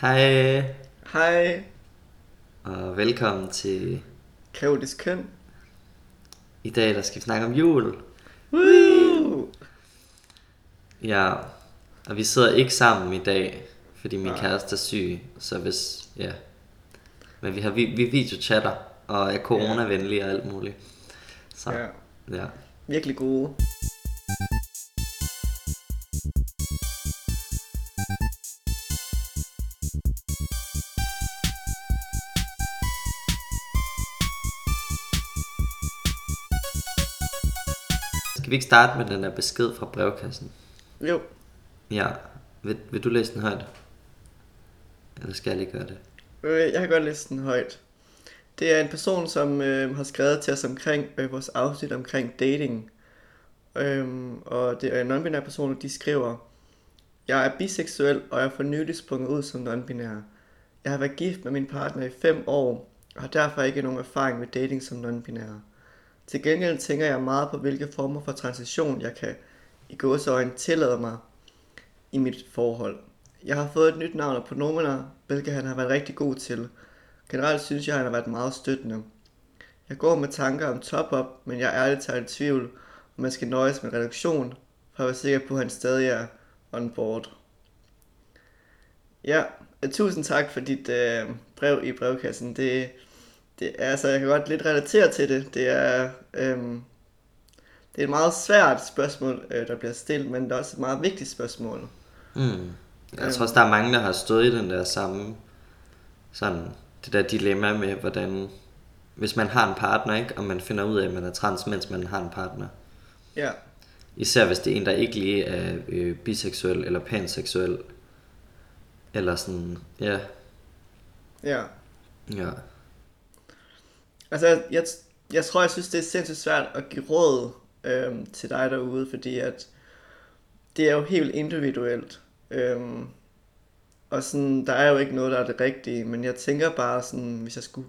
Hej, Hej, og velkommen til kaotisk køn. i dag, der skal vi snakke om jul. Woo! Ja, og vi sidder ikke sammen i dag, fordi min Nej. kæreste er syg, så hvis, ja. Men vi har vi, vi videochatter, og er coronavenlige og alt muligt. Så, Ja, ja. virkelig gode. Skal vi ikke starte med den der besked fra brevkassen? Jo, Ja, vil, vil du læse den højt? Eller skal jeg lige gøre det? øh, jeg kan godt læse den højt. Det er en person, som øh, har skrevet til os omkring øh, vores afsnit omkring dating. Øhm, og det er en non-binær person, og de skriver, Jeg er biseksuel, og jeg for nylig sprunget ud som non-binær. Jeg har været gift med min partner i fem år, og har derfor ikke nogen erfaring med dating som non-binær. Til gengæld tænker jeg meget på, hvilke former for transition jeg kan i gåseøjne tillade mig i mit forhold. Jeg har fået et nyt navn og pronomener, hvilket han har været rigtig god til. Generelt synes jeg, han har været meget støttende. Jeg går med tanker om top-up, men jeg er ærligt talt i tvivl, om man skal nøjes med reduktion, for at være sikker på, at han stadig er on board. Ja, tusind tak for dit øh, brev i brevkassen. Det, det er, altså, jeg kan godt lidt relatere til det. Det er, øhm, det er et meget svært spørgsmål, øh, der bliver stillet, men det er også et meget vigtigt spørgsmål. Mm. Jeg tror også, der er mange, der har stået i den der samme, sådan, det der dilemma med, hvordan, hvis man har en partner, ikke, og man finder ud af, at man er trans, mens man har en partner. Ja, Især hvis det er en, der ikke lige er øh, biseksuel eller panseksuel. Eller sådan, ja, ja. ja. Altså, jeg, jeg, jeg tror, jeg synes, det er sindssygt svært at give råd øhm, til dig derude, fordi at det er jo helt individuelt. Øhm, og sådan, der er jo ikke noget, der er det rigtige, men jeg tænker bare sådan, hvis jeg skulle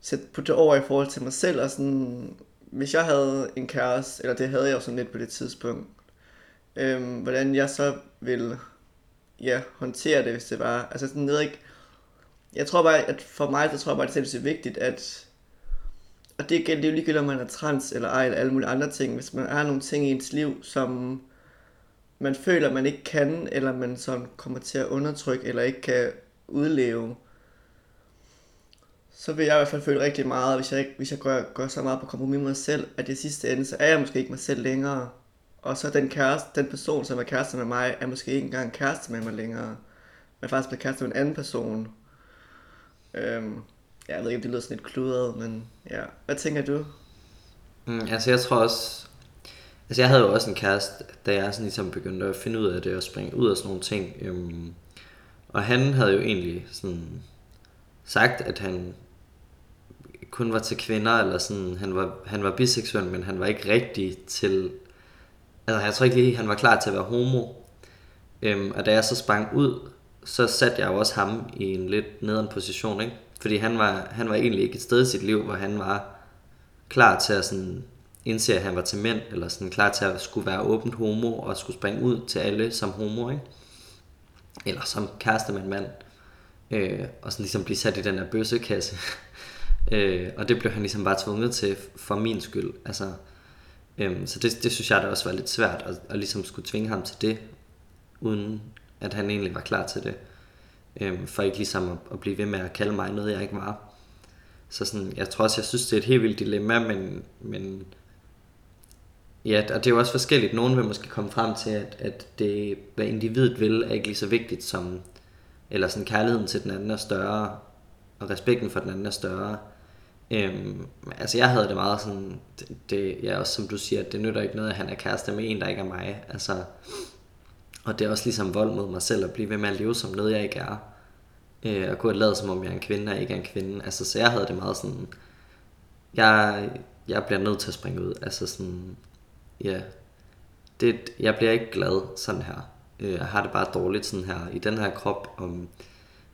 sætte på det over i forhold til mig selv, og sådan, hvis jeg havde en kæreste, eller det havde jeg jo sådan lidt på det tidspunkt, øhm, hvordan jeg så ville ja, håndtere det, hvis det var, altså sådan, jeg ved ikke, jeg tror bare, at for mig, der tror jeg bare, det er sindssygt vigtigt, at og det, gælder- det er jo ligegyldigt, om man er trans eller ej, eller alle mulige andre ting. Hvis man har nogle ting i ens liv, som man føler, man ikke kan, eller man sådan kommer til at undertrykke, eller ikke kan udleve, så vil jeg i hvert fald føle rigtig meget, hvis jeg, ikke, hvis jeg gør, gør så meget på kompromis med mig selv, at det sidste ende, så er jeg måske ikke mig selv længere. Og så den kæreste, den person, som er kæreste med mig, er måske ikke engang kæreste med mig længere. Men faktisk bliver kæreste med en anden person. Øhm, ja, jeg ved ikke, om det lyder sådan lidt kludret, men ja. Hvad tænker du? Mm, altså jeg tror også, altså jeg havde jo også en kæreste, da jeg sådan ligesom begyndte at finde ud af det og springe ud af sådan nogle ting. Øhm, og han havde jo egentlig sådan sagt, at han kun var til kvinder, eller sådan, han var, han var biseksuel, men han var ikke rigtig til, altså jeg tror ikke lige, han var klar til at være homo. Øhm, og da jeg så sprang ud, så satte jeg jo også ham i en lidt nederen position, ikke? Fordi han var, han var egentlig ikke et sted i sit liv, hvor han var klar til at sådan indse, at han var til mænd, eller sådan klar til at skulle være åbent homo, og skulle springe ud til alle som homo, ikke? Eller som kæreste med en mand. Øh, og sådan ligesom blive sat i den der bøssekasse. øh, og det blev han ligesom bare tvunget til for min skyld. Altså, øh, så det, det synes jeg da også var lidt svært, at, at ligesom skulle tvinge ham til det, uden at han egentlig var klar til det. Øhm, for ikke ligesom at, at blive ved med at kalde mig noget, jeg ikke var. Så sådan, jeg tror også, jeg synes, det er et helt vildt dilemma, men, men ja, og det er jo også forskelligt. Nogen vil måske komme frem til, at, at det, hvad individet vil, er ikke lige så vigtigt som, eller sådan kærligheden til den anden er større, og respekten for den anden er større. Øhm, altså jeg havde det meget sådan, det, det ja, også som du siger, at det nytter ikke noget, at han er kæreste med en, der ikke er mig. Altså, og det er også ligesom vold mod mig selv at blive ved med at leve som noget, jeg ikke er. Øh, og gå og lade som om jeg er en kvinde, og ikke er en kvinde. Altså, så jeg havde det meget sådan, jeg, jeg bliver nødt til at springe ud. Altså sådan, ja, det, jeg bliver ikke glad sådan her. Øh, jeg har det bare dårligt sådan her, i den her krop, om,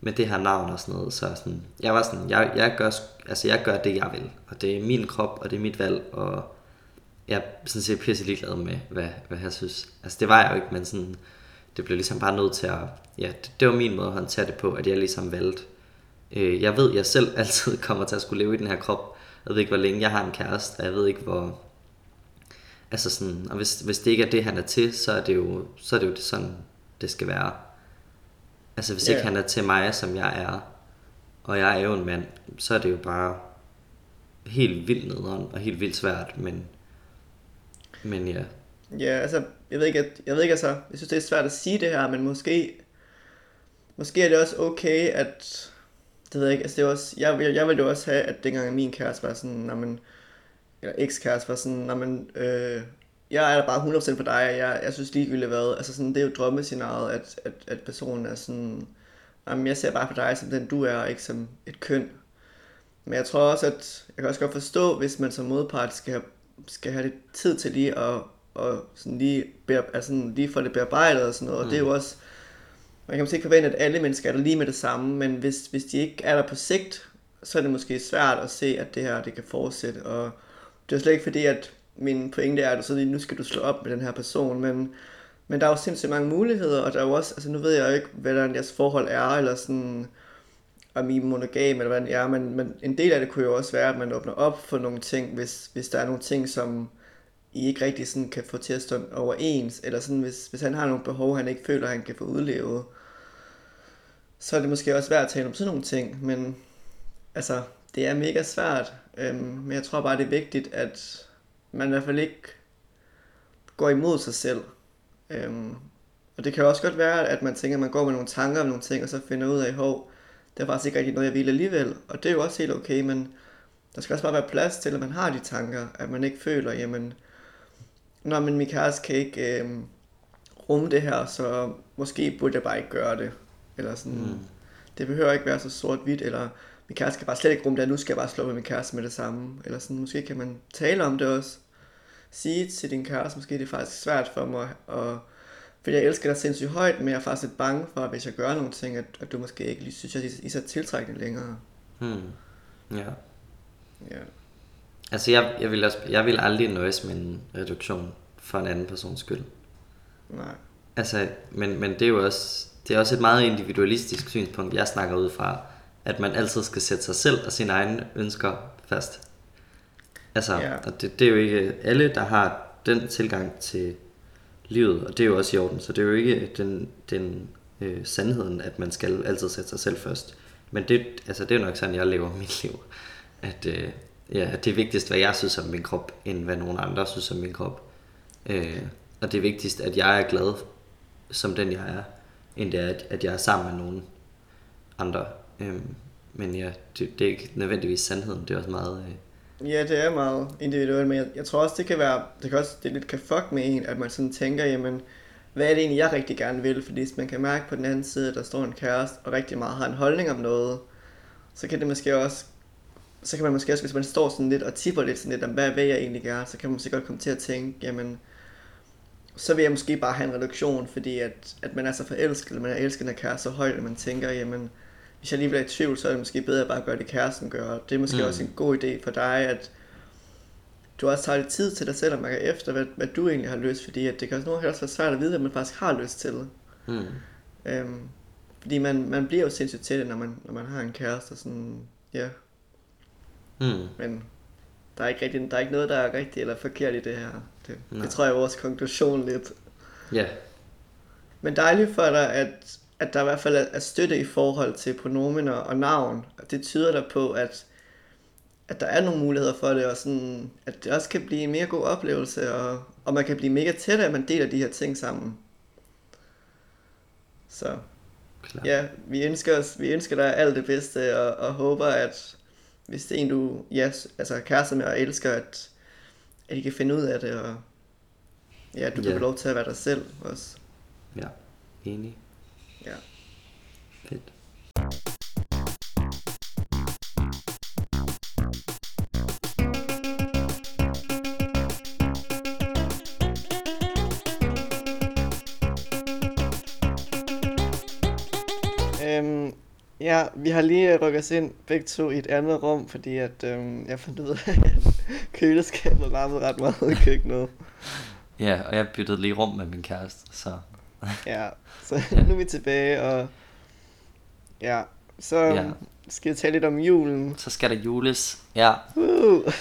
med det her navn og sådan noget. Så sådan, jeg var sådan, jeg, jeg, gør, altså jeg gør det, jeg vil. Og det er min krop, og det er mit valg, og jeg er sådan set pisse ligeglad med, hvad, hvad jeg synes. Altså det var jeg jo ikke, men sådan, det blev ligesom bare nødt til at, ja, det, det var min måde at håndtere det på, at jeg ligesom valgte. Øh, jeg ved, jeg selv altid kommer til at skulle leve i den her krop. Jeg ved ikke, hvor længe jeg har en kæreste, og jeg ved ikke, hvor, altså sådan, og hvis, hvis det ikke er det, han er til, så er det jo, så er det jo sådan, det skal være. Altså hvis yeah. ikke han er til mig, som jeg er, og jeg er jo en mand, så er det jo bare helt vildt nederen og helt vildt svært, men, men ja. Ja, altså, jeg ved ikke, jeg ved ikke altså, jeg synes det er svært at sige det her, men måske, måske er det også okay, at, det ved jeg ikke, altså det er også, jeg, jeg, jeg ville jo også have, at dengang min kæreste var sådan, når man, eller ekskæreste var sådan, når man, øh, jeg er bare 100% for dig, jeg, jeg synes ligegyldigt hvad, altså sådan, det er jo drømmescenariet, at, at, at personen er sådan, jamen jeg ser bare på dig som den du er, ikke som et køn. Men jeg tror også, at jeg kan også godt forstå, hvis man som modpart skal have, skal have lidt tid til lige at, og sådan lige, bear, altså lige få det bearbejdet og sådan noget, mm. og det er jo mm. også, man kan måske ikke forvente, at alle mennesker er der lige med det samme, men hvis, hvis de ikke er der på sigt, så er det måske svært at se, at det her det kan fortsætte, og det er slet ikke fordi, at min pointe er, at så nu skal du slå op med den her person, men, men der er jo sindssygt mange muligheder, og der er jo også, altså nu ved jeg jo ikke, hvordan jeres forhold er, eller sådan, om I er monogam, eller hvordan det er, men, men en del af det kunne jo også være, at man åbner op for nogle ting, hvis, hvis der er nogle ting, som i ikke rigtig sådan kan få til at stå overens, eller sådan, hvis, hvis han har nogle behov, han ikke føler, han kan få udlevet, så er det måske også svært at tale om sådan nogle ting, men altså, det er mega svært, øhm, men jeg tror bare, det er vigtigt, at man i hvert fald ikke går imod sig selv. Øhm, og det kan også godt være, at man tænker, at man går med nogle tanker om nogle ting, og så finder ud af, hov, det er faktisk ikke rigtig noget, jeg vil alligevel. Og det er jo også helt okay, men der skal også bare være plads til, at man har de tanker, at man ikke føler, jamen, når men min kæreste kan ikke øhm, rumme det her, så måske burde jeg bare ikke gøre det. Eller sådan, mm. det behøver ikke være så sort-hvidt, eller min kæreste kan bare slet ikke rumme det, nu skal jeg bare slå med min kæreste med det samme. Eller sådan, måske kan man tale om det også. Sige til din kæreste, måske det er faktisk svært for mig, og, fordi jeg elsker dig sindssygt højt, men jeg er faktisk lidt bange for, at hvis jeg gør nogle ting, at, at du måske ikke lige synes, at I er så tiltrækkende længere. Hmm. Ja. Ja. Altså, jeg, jeg, vil også, jeg vil aldrig nøjes med en reduktion for en anden persons skyld. Nej. Altså, men, men det er jo også, det er også et meget individualistisk synspunkt, jeg snakker ud fra at man altid skal sætte sig selv og sine egne ønsker fast. Altså, ja. og det, det er jo ikke alle, der har den tilgang til livet, og det er jo også i orden, så det er jo ikke den, den øh, sandheden, at man skal altid sætte sig selv først. Men det, altså, det er nok sådan, jeg lever mit liv. At, øh, ja, det er vigtigst, hvad jeg synes om min krop, end hvad nogen andre synes om min krop. Øh, og det er vigtigst, at jeg er glad som den jeg er, end det er, at, at jeg er sammen med nogen andre. Øh, men ja, det, det er ikke nødvendigvis sandheden, det er også meget... Øh... Ja, det er meget individuelt, men jeg, jeg tror også, det kan være, det kan også, det lidt kan fuck med en, at man sådan tænker, jamen, hvad er det egentlig, jeg rigtig gerne vil? Fordi hvis man kan mærke på den anden side, at der står en kæreste, og rigtig meget har en holdning om noget, så kan det måske også, så kan man måske også, hvis man står sådan lidt og tipper lidt sådan lidt om, hvad vil jeg egentlig gerne, så kan man måske godt komme til at tænke, jamen, så vil jeg måske bare have en reduktion, fordi at, at man er så forelsket, eller man er elsket af kæreste så højt, at man tænker, jamen, hvis jeg lige bliver i tvivl, så er det måske bedre at bare gøre det, kæresten gør. Det er måske mm. også en god idé for dig, at du også tager lidt tid til dig selv og mærker efter, hvad, hvad du egentlig har lyst, fordi at det kan også nogle gange også være svært at vide, hvad man faktisk har lyst til. Mm. Øhm, fordi man, man bliver jo sindssygt til det, når man, når man har en kæreste, sådan, ja. Mm. Men der er, ikke rigtig, der er ikke noget, der er rigtigt eller forkert i det her. Det, det tror jeg er vores konklusion lidt. Ja. Yeah. Men dejligt for dig, at at der i hvert fald er støtte i forhold til pronomener og navn. Og det tyder der på, at, at der er nogle muligheder for det, og sådan, at det også kan blive en mere god oplevelse, og, og man kan blive mega tæt, at man deler de her ting sammen. Så Klar. ja, vi ønsker, os, vi ønsker dig alt det bedste, og, og håber, at hvis det er en, du ja, altså kærester med og elsker, at, at I kan finde ud af det, og ja, du kan yeah. få lov til at være dig selv også. Ja, enig. Ja. Ja, vi har lige rykket os ind begge to i et andet rum, fordi at øhm, jeg fandt ud af, at køleskabet larmede ret meget i køkkenet. Ja, og jeg byttede lige rum med min kæreste, så ja, så nu er vi tilbage, og ja, så Ja. skal jeg tale lidt om julen. Så skal der jules. Ja, Uh,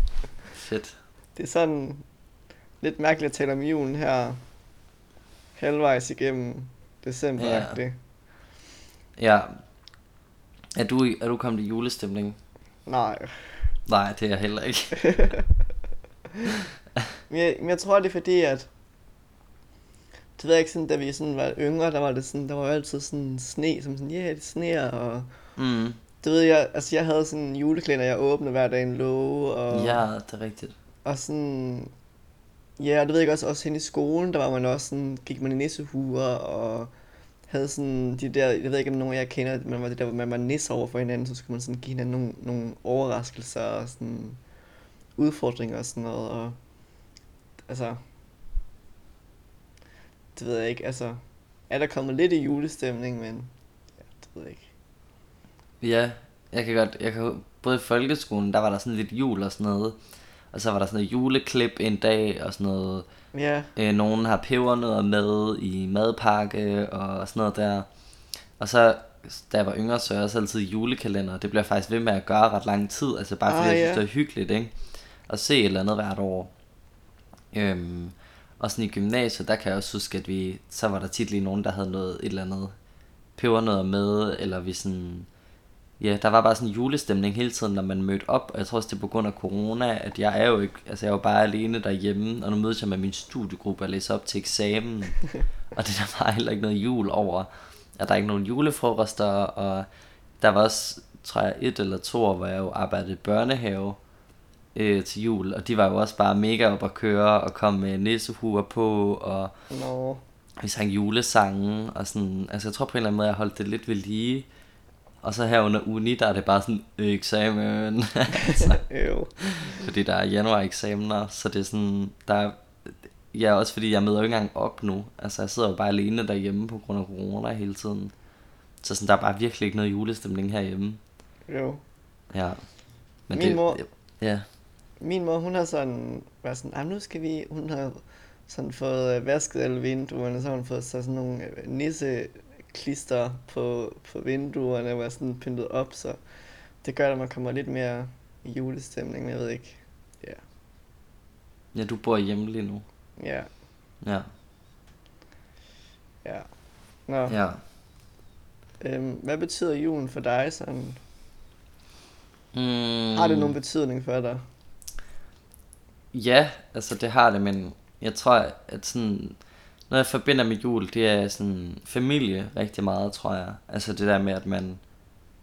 fedt. det er sådan lidt mærkeligt at tale om julen her halvvejs igennem december. Ja. Ja. Ja. Er du, er du kommet i julestemning? Nej, Nej, det er jeg heller ikke. men jeg, men jeg tror, det er fordi, at det ved jeg ikke, sådan, da vi sådan var yngre, der var det sådan, der var altid sådan sne, som sådan, ja, yeah, det sneer, og Mm. det ved jeg, altså jeg havde sådan en juleklæder, jeg åbnede hver dag en låge, og, Ja, det er rigtigt. og sådan, ja, og det ved jeg også, også hen i skolen, der var man også sådan, gik man i nissehuer, og havde sådan de der, jeg ved ikke om nogen af jer kender, men var det der, hvor man var nisse over for hinanden, så skulle man sådan give hinanden nogle, nogle overraskelser og sådan udfordringer og sådan noget, og altså, det ved jeg ikke, altså, er der kommet lidt i julestemning, men ja, det ved jeg ikke. Ja, jeg kan godt, jeg kan, både i folkeskolen, der var der sådan lidt jul og sådan noget. Og så var der sådan noget juleklip en dag og sådan noget. Ja, Øh, nogen har pebernødder med i madpakke og sådan noget der. Og så, da jeg var yngre, så jeg også altid julekalender. Det bliver jeg faktisk ved med at gøre ret lang tid. Altså bare fordi Ah, jeg ja. synes, det er hyggeligt, ikke? At se et eller andet hvert år. Øhm, og sådan i gymnasiet, der kan jeg også huske, at vi, så var der tit lige nogen, der havde noget, et eller andet pebernødder med, eller vi sådan, ja, der var bare sådan en julestemning hele tiden, når man mødte op, og jeg tror også, det er på grund af corona, at jeg er jo ikke, altså jeg er jo bare alene derhjemme, og nu mødes jeg med min studiegruppe og læser op til eksamen, og det er der bare heller ikke noget jul over, og der er ikke nogen julefrokoster, og der var også, tror jeg, et eller to år, hvor jeg jo arbejdede i børnehave, øh, til jul, og de var jo også bare mega op at køre, og kom med nissehuer på, og nå, vi sang julesange, og sådan, altså jeg tror på en eller anden måde, jeg holdt det lidt ved lige. Og så her under uni, der er det bare sådan, eksamen, altså, fordi der er januar eksamener, så det er sådan, der er, ja, også fordi jeg møder jo ikke engang op nu, altså jeg sidder jo bare alene derhjemme på grund af corona hele tiden. Så sådan, der er bare virkelig ikke noget julestemning herhjemme. jo. Ja. Men Min det, mor- Ja, Min mor, hun har sådan været sådan, "Ej, nu skal vi, hun har sådan fået øh, vasket alle vinduerne, så har hun fået så sådan nogle øh, nisseklister på, på vinduerne, og er sådan pyntet op, så det gør, at man kommer lidt mere i julestemning, men jeg ved ikke. Ja, ja, du bor hjemme lige nu. ja, Ja, ja. Nå, ja. øhm, hvad betyder julen for dig sådan? Mm. Har det nogen betydning for dig? Ja, altså det har det, men jeg tror, at sådan, noget jeg forbinder med jul, det er sådan familie rigtig meget, tror jeg. Altså det der med, at man,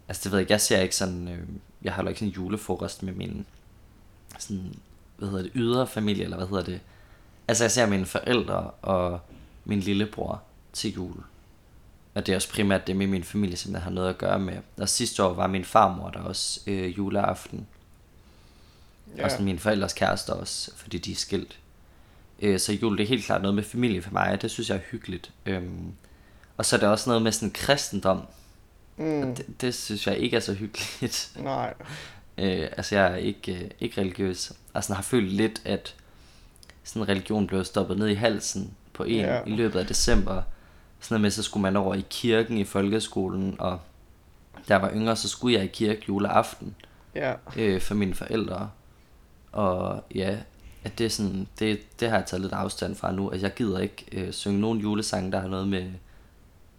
altså det ved jeg ikke, jeg ser ikke sådan, øh, jeg har jo ikke sådan en julefrokost med min, sådan, hvad hedder det, ydre familie, eller hvad hedder det. Altså jeg ser mine forældre og min lillebror til jul. Og det er også primært det med min familie, som jeg har noget at gøre med. Og sidste år var min farmor der også øh, juleaften. Ja. Og sådan mine forældres kærester også, fordi de er skilt. Øh, så jul det er helt klart noget med familie for mig, og det synes jeg er hyggeligt. Øhm, og så er der også noget med sådan kristendom. Mm, det, det synes jeg ikke er så hyggeligt. nej, øh, altså jeg er ikke, øh, ikke religiøs. Og sådan har følt lidt, at sådan religion blev stoppet ned i halsen på en Ja. i løbet af december. Sådan med, så skulle man over i kirken i folkeskolen, og da jeg var yngre, så skulle jeg i kirke juleaften ja, øh, for mine forældre. Og ja, at det, er sådan, det, det har jeg taget lidt afstand fra nu. Altså jeg gider ikke øh, synge nogen julesange, der har noget med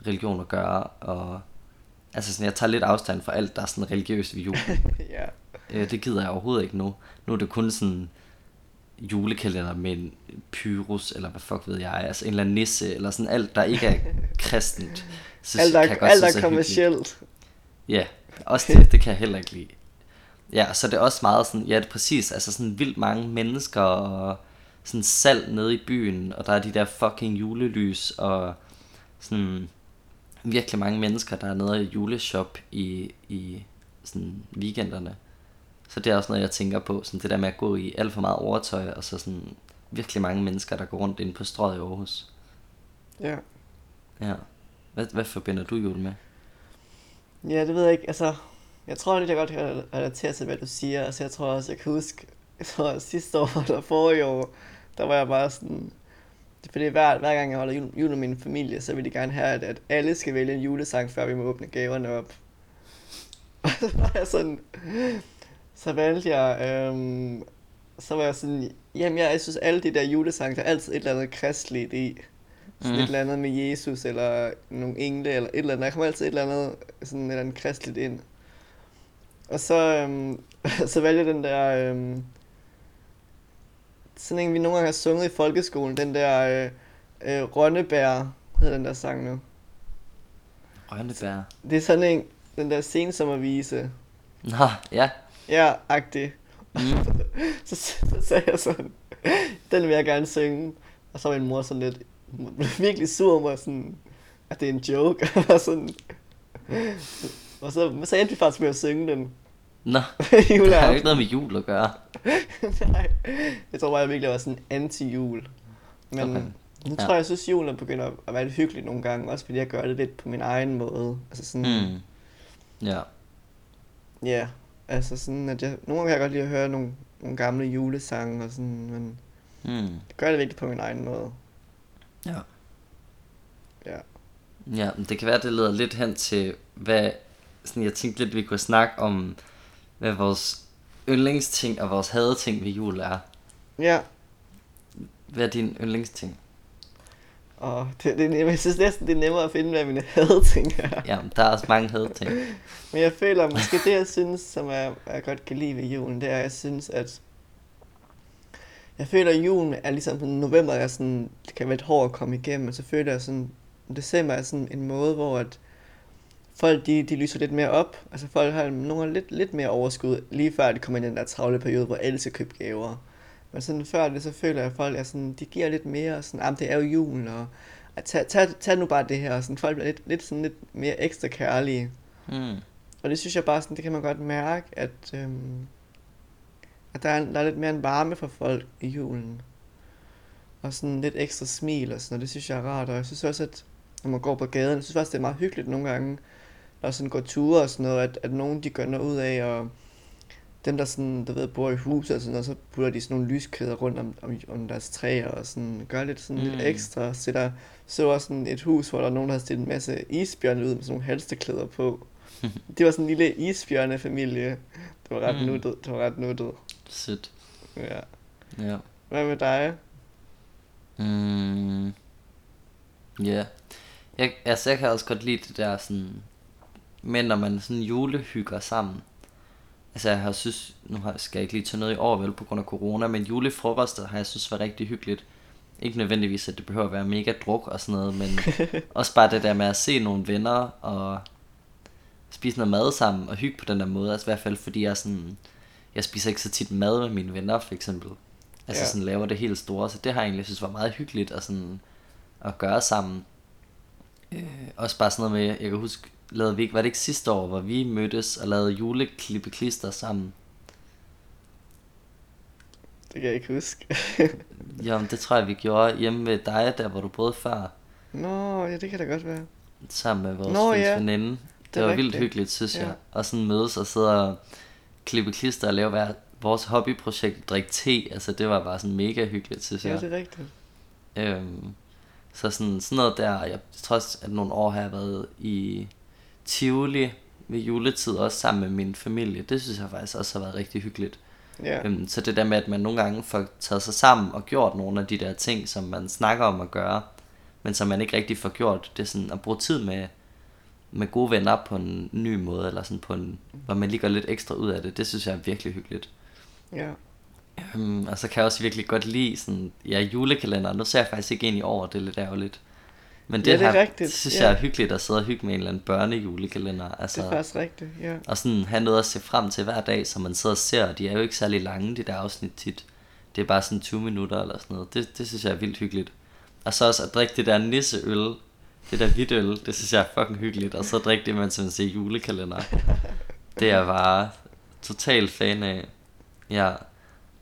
religion at gøre. Og, altså sådan, jeg tager lidt afstand fra alt, der er sådan religiøst ved jul. ja, øh, det gider jeg overhovedet ikke nu. Nu er det kun sådan julekalender med en pyrus, eller hvad fuck ved jeg, altså en eller anden nisse, eller sådan alt, der ikke er kristent. Så alt er, kan jeg godt alt er kommercielt. Ja, også det, det kan jeg heller ikke lide. Ja, så det er også meget sådan, ja, det er præcis, altså sådan vildt mange mennesker og sådan salg nede i byen, og der er de der fucking julelys, og sådan virkelig mange mennesker, der er nede i juleshop i, i sådan weekenderne. Så det er også noget, jeg tænker på, sådan det der med at gå i alt for meget overtøj, og så sådan virkelig mange mennesker, der går rundt inde på strøget i Aarhus. Ja. Ja. Hvad, hvad forbinder du jul med? Ja, det ved jeg ikke. Altså, jeg tror lidt, jeg godt kan relatere til, hvad du siger. Altså, jeg tror også, jeg kan huske, jeg tror, at sidste år eller forrige år, der var jeg bare sådan, Det fordi hver, hver gang jeg holder jul, jul med min familie, så vil de gerne have, at, at alle skal vælge en julesang, før vi må åbne gaverne op. Og så var jeg sådan, så valgte jeg, øhm, så var jeg sådan, jamen jeg, jeg synes alle de der julesange, der er altid et eller andet kristeligt i. Sådan Mhm. et eller andet med Jesus, eller nogle engle, eller et eller andet. Der kommer altid et eller andet, sådan et eller andet kristeligt ind. Og så, øhm, så valgte jeg den der, øhm, sådan en, vi nogle gange har sunget i folkeskolen, den der øh, øh, Rønnebær, hedder den der sang nu. Rønnebær. Det er sådan en, den der sensommervise. Nå, ja. Ja, agtig. Mm. Så, så sagde jeg sådan, den vil jeg gerne synge. Og så var min mor sådan lidt, blev virkelig sur over mig, sådan, at det er en joke. og, sådan, og så, så endte vi faktisk med at synge den. Nå, det har jo ikke noget med jul at gøre. Nej, jeg tror bare, jeg virkelig var sådan anti-jul. Men Okay. nu Ja. tror jeg, jeg synes, julen er begyndt at være lidt hyggelig nogle gange. Også fordi jeg gør det lidt på min egen måde. Altså sådan, Mm. Ja. ja, altså sådan, at jeg, nogle gange kan jeg godt lide at høre nogle, nogle gamle julesange og sådan, men Mm. jeg gør det virkelig på min egen måde. Ja. Ja. Ja, men det kan være, det leder lidt hen til, hvad, sådan jeg tænkte lidt, vi kunne snakke om, hvad vores yndlingsting og vores hadeting ved jul er. Ja, Hvad er din yndlingsting? og det, det, jeg synes næsten, det er nemmere at finde, hvad mine hadeting er. Ja, der er også mange hadeting. Men jeg føler måske det, jeg synes, som er, jeg godt kan lide ved julen, det er, at jeg synes, at jeg føler, at julen er ligesom sådan, november er sådan, det kan være et hårdt at komme igennem, men så føler jeg sådan, december er sådan en måde, hvor at folk, de, de lyser lidt mere op. Altså folk har nogle lidt, lidt mere overskud, lige før de kommer ind i den der travle periode, hvor alle skal købe gaver. Men sådan før det, så føler jeg, at folk er sådan, de giver lidt mere, sådan, jamen det er jo julen, og at tag, tag, tag nu bare det her, og sådan, folk bliver lidt, lidt, sådan lidt mere ekstra kærlige. Mm. Og det synes jeg bare sådan, det kan man godt mærke, at, øhm, at der, er, der er lidt mere en varme for folk i julen. Og sådan lidt ekstra smil og sådan noget, det synes jeg er rart. Og jeg synes også, at når man går på gaden, jeg synes også, det er meget hyggeligt nogle gange, når sådan går ture og sådan noget, at, at nogen de gør noget ud af, og dem der sådan, du ved, bor i hus og sådan noget, så putter de sådan nogle lyskæder rundt om, om, om deres træer og sådan, gør lidt sådan mm. Lidt ekstra. Sætter, så også sådan et hus, hvor der er nogen, der har stillet en masse isbjørne ud med sådan nogle halsteklæder på. Det var sådan en lille isbjørnefamilie. Det var ret Mm. nuttet. Det var ret nuttet. Sødt. Ja. Ja. Hvad med dig? Mm. Ja. Jeg, altså, jeg kan også godt lide det der sådan... Men når man sådan julehygger sammen. Altså, jeg har synes... Nu skal jeg ikke lige tage noget i år, vel, på grund af corona. Men julefrokoster har jeg synes var rigtig hyggeligt. Ikke nødvendigvis, at det behøver at være mega druk og sådan noget, men også bare det der med at se nogle venner og spise noget mad sammen og hygge på den der måde. Altså i hvert fald, fordi jeg sådan... Jeg spiser ikke så tit mad med mine venner, for eksempel. Altså Ja. sådan laver det helt store, så det har jeg egentlig synes var meget hyggeligt at, sådan, at gøre sammen. Øh, også bare sådan noget med, jeg kan huske, lavede vi ikke, var det ikke sidste år, hvor vi mødtes og lavede juleklippeklister sammen? Det kan jeg ikke huske. Jamen, det tror jeg, vi gjorde hjemme ved dig, der hvor du boede før, Nå, ja, det kan da godt være. sammen med vores Nå, ja. veninde. Det, Det var vildt rigtigt. hyggeligt, synes Ja. jeg. Og sådan mødes og sidde og klippe klister og lave hver vores hobbyprojekt, drikke te, altså det var bare sådan mega hyggeligt, synes Ja, jeg. det er rigtigt. Øhm, så sådan, sådan noget der, jeg tror også, at nogle år har jeg været i Tivoli ved juletid, også sammen med min familie. Det synes jeg faktisk også har været rigtig hyggeligt. Ja. Øhm, så det der med, at man nogle gange får taget sig sammen og gjort nogle af de der ting, som man snakker om at gøre, men som man ikke rigtig får gjort, det er sådan at bruge tid med, med gode venner på en ny måde, eller sådan på en, hvor man lige gør lidt ekstra ud af det, det synes jeg er virkelig hyggeligt. Ja. Øhm, og så kan jeg også virkelig godt lide sådan, ja, julekalender. Nu ser jeg faktisk ikke ind i år, det er lidt ærgerligt. Men det, Ja, det er her, rigtigt, synes ja. jeg er hyggeligt at sidde og hygge med en eller anden børnejulekalender. Altså, Det er faktisk rigtigt, ja. og sådan have noget at se frem til hver dag, som man sidder og ser. De er jo ikke særlig lange, de der afsnit tit. Det er bare sådan 20 minutter eller sådan noget. Det, det synes jeg er vildt hyggeligt. Og så også at drikke det der nisseøl. Det der hvidt øl, det synes jeg er fucking hyggeligt. Og så drikke det, mens man ser julekalender. Det er jeg bare total fan af. Ja.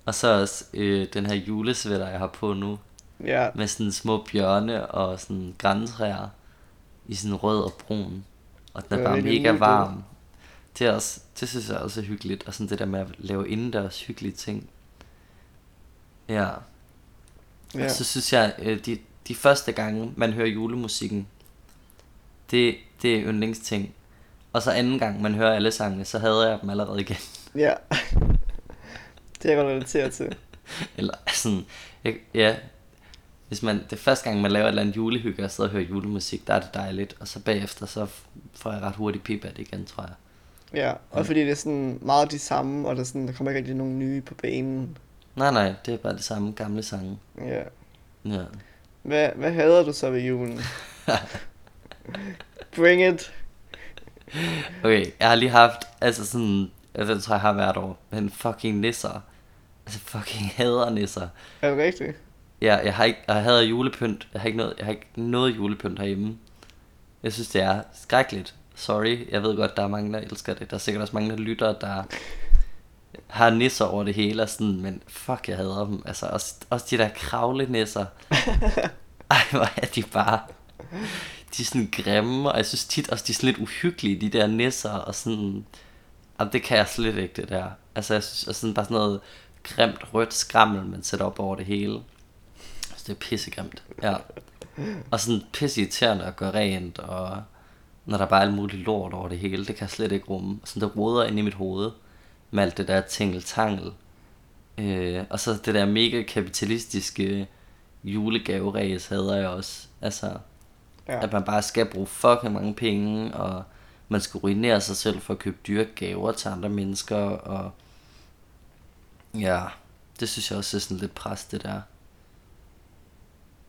Og så også øh, den her julesvætter, jeg har på nu. Ja, Med sådan små bjørne og sådan græntræer. I sådan rød og brun. Og den er er bare mega varm. Det, er også, det synes jeg også er hyggeligt. Og sådan det der med at lave indendørs hyggelige ting. Ja. ja. Og så synes jeg, øh, de, de første gange, man hører julemusikken, det, det er yndlingsting. Og så anden gang, man hører alle sangene, så hader jeg dem allerede igen. Ja. det er jeg godt relateret til. Eller sådan, jeg, ja, hvis man, det er første gang, man laver et eller andet julehygge og sidder og hører julemusik, der er det dejligt. Og så bagefter, så får jeg ret hurtigt pip af det igen, tror jeg. Ja, og Mm. fordi det er sådan meget de samme, og der, er sådan, der kommer ikke rigtig nogen nye på banen. Nej, nej, det er bare det samme gamle sange. Ja. Ja. Hvad, hvad hader du så ved julen? Bring it. Okay, jeg har lige haft, altså sådan, jeg ved, tror jeg har hvert år, men fucking nisser. Altså fucking hader nisser. Er det rigtigt? Ja, jeg har ikke, jeg hader julepynt. Jeg har ikke noget, jeg har ikke noget julepynt herhjemme. Jeg synes, det er skrækkeligt. Sorry, jeg ved godt, der er mange, der elsker det. Der er sikkert også mange, der lytter, der har nisser over det hele og sådan, men fuck, jeg hader dem. Altså, også, også de der kravle nisser. Ej, hvor er de bare... De er sådan grimme, og jeg synes tit også, de er sådan lidt uhyggelige, de der nisser, og sådan... Jamen, det kan jeg slet ikke, det der. Altså, jeg synes og sådan bare sådan noget grimt rødt skrammel, man sætter op over det hele. Det er pissegrimt. Ja. Og sådan pisse irriterende at gøre rent, og når der bare er alt muligt lort over det hele, det kan jeg slet ikke rumme. Sådan, det roder ind i mit hoved, med alt det der tingeltangel. Øh, og så det der mega kapitalistiske julegaveræs hader jeg også. Altså, Ja. at man bare skal bruge fucking mange penge, og man skal ruinere sig selv for at købe dyre gaver til andre mennesker, og ja, det synes jeg også er sådan lidt pres, det der.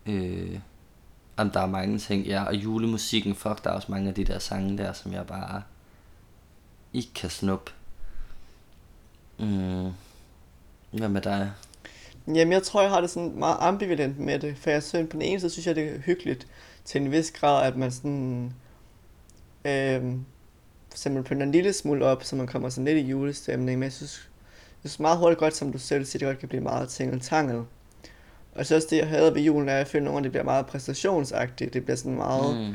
Øh, om der er mange ting, ja, og julemusikken, fuck, der er også mange af de der sange der, som jeg bare ikke kan snuppe. Mm. Hvad med dig? Jamen, jeg tror, jeg har det sådan meget ambivalent med det, for jeg synes, på den ene side synes jeg, det er hyggeligt til en vis grad, at man sådan, Øh, for eksempel pynter en lille smule op, så man kommer sådan lidt i julestemning, men jeg synes, jeg synes meget hurtigt godt, som du selv siger, det godt kan blive meget tingeltangel. Og synes også, det jeg hader ved julen, er, at jeg føler nogle gange, det bliver meget præstationsagtigt. Det bliver sådan meget, Mm.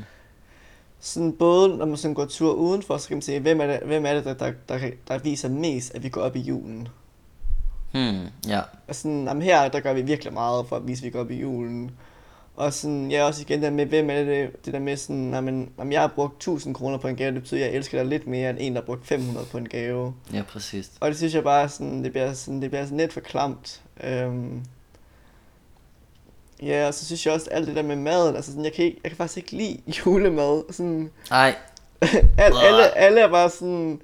sådan både når man sådan går tur udenfor, så kan man se, hvem er det, hvem er det der, der, der, der viser mest, at vi går op i julen. Hmm, ja. Og sådan, jamen her, der gør vi virkelig meget for at vise, at vi går op i julen. Og sådan, ja, også igen der med, hvem er det, det der med sådan, jamen, jamen jeg har brugt 1000 kroner på en gave, det betyder, at jeg elsker dig lidt mere, end en, der har brugt 500 på en gave. Ja, præcis. Og det synes jeg bare sådan, det bliver sådan, det bliver sådan lidt for klamt. Øhm, ja, og så synes jeg også, alt det der med maden, altså sådan, jeg kan, ikke, jeg kan faktisk ikke lide julemad. Sådan, Ej, Al, alle, alle er bare sådan,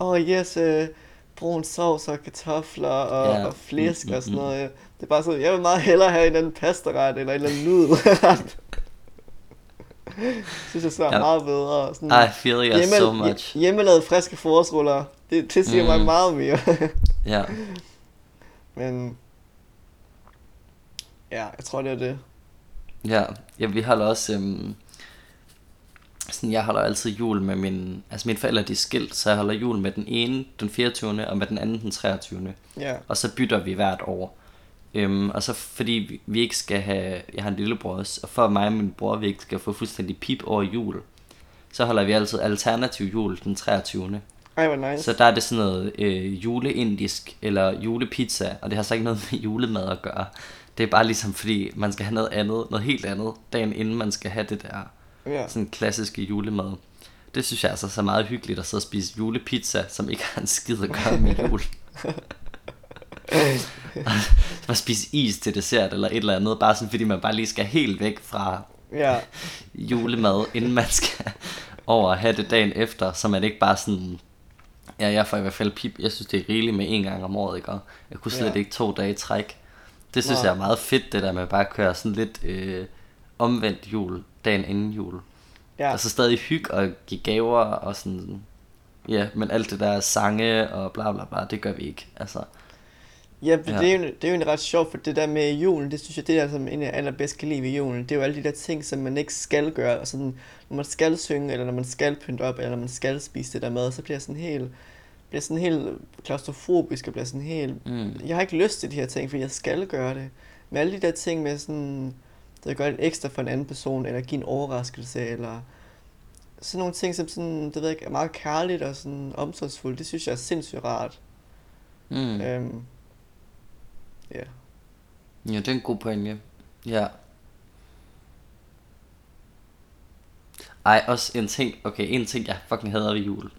åh oh yes, øh, brun sovs og kartofler og, Ja. og flæsk Mm, og sådan mm, noget. Det er bare sådan, jeg vil meget hellere have en eller anden pastaret eller en eller anden nudelret. synes jeg så Ja. meget bedre. Sådan, I feel you so much. Hjemmelavede friske forårsruller, det, det siger mm. mig Mm. meget mere. Ja, Men ja, jeg tror det er det. ja. ja vi holder også... Øhm, sådan, jeg holder altid jul med min... Altså mine forældre de er skilt, så jeg holder jul med den ene den 24. og med den anden den 23. Ja, Og så bytter vi hvert år. Øhm, og så fordi vi, vi ikke skal have... Jeg har en lillebror også, og for mig og min bror, vi ikke skal få fuldstændig pip over jul, så holder vi altid alternativ jul den 23. ej hvor nice. Så der er det sådan noget øh, juleindisk eller julepizza, og det har så ikke noget med julemad at gøre. Det er bare ligesom fordi, man skal have noget andet, noget helt andet, dagen inden man skal have det der ja. sådan klassiske julemad. Det synes jeg altså så meget hyggeligt at sidde og spise julepizza, som ikke har en skid at gøre med jul. Bare spise is til dessert eller et eller andet, bare sådan fordi man bare lige skal helt væk fra ja, julemad, inden man skal over at have det dagen efter, så man ikke bare sådan... Ja, jeg får i hvert fald pip. Jeg synes, det er rigeligt med en gang om året, ikke? Jeg kunne slet Ja. ikke to dage træk. Det synes Nej. jeg er meget fedt, det der med bare at køre sådan lidt øh, omvendt jul, dagen inden jul. Ja. Og så stadig hygge og give gaver og sådan... Ja, men alt det der sange og bla bla bla, det gør vi ikke. Altså, Ja, for Ja. Det, er jo, det er jo egentlig ret sjovt, for det der med julen, det synes jeg, det der, som egentlig jeg allerbedst kan lide ved julen, det er jo alle de der ting, som man ikke skal gøre, og sådan, når man skal synge, eller når man skal pynte op, eller når man skal spise det der mad, så bliver jeg sådan helt, bliver sådan helt klaustrofobisk, og bliver sådan helt, mm, jeg har ikke lyst til de her ting, fordi jeg skal gøre det. Men alle de der ting med sådan, der gør det ekstra for en anden person, eller give en overraskelse, eller sådan nogle ting, som sådan, det ved jeg ikke, er meget kærligt og sådan omsorgsfuldt, det synes jeg er sindssygt rart. mm. Øhm, ja. Ja, det er en god pointe. Ja. Ej, også en ting, okay, en ting, jeg fucking hader ved jul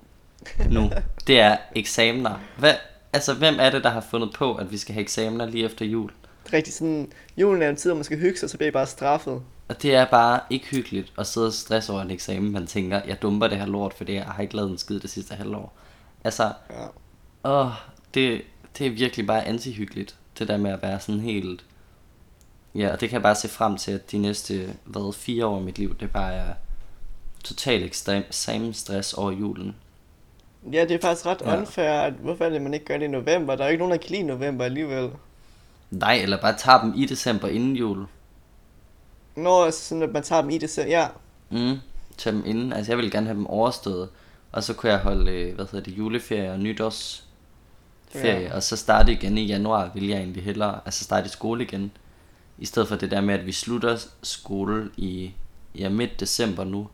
nu, det er eksamener. Hvad, altså, hvem er det, der har fundet på, at vi skal have eksamener lige efter jul? Det er rigtig sådan, julen er en tid, hvor man skal hygge sig, så bliver I bare straffet. Og det er bare ikke hyggeligt at sidde og stresse over en eksamen. Man tænker, jeg dumper det her lort, fordi jeg har ikke lavet en skid det sidste halvår. Altså, Ja. åh, det, det er virkelig bare antihyggeligt. Det der med at være sådan helt... Ja, og det kan jeg bare se frem til, at de næste, hvad, fire år i mit liv, det bare er total ekstrem eksamensstress over julen. Ja, det er faktisk ret Ja. unfair, at hvorfor er det, man ikke gør det i november? Der er jo ikke nogen, der kan lide november alligevel. Nej, eller bare tager dem i december inden jul. Når altså sådan, at man tager dem i selv, ja. Mm, tage dem inden. Altså, jeg ville gerne have dem overstået. Og så kunne jeg holde, øh, hvad hedder det, juleferie og nytårsferie. Ja. Og så starte igen i januar, vil jeg egentlig hellere. Altså starte i skole igen. I stedet for det der med, at vi slutter skole i ja, midt december nu.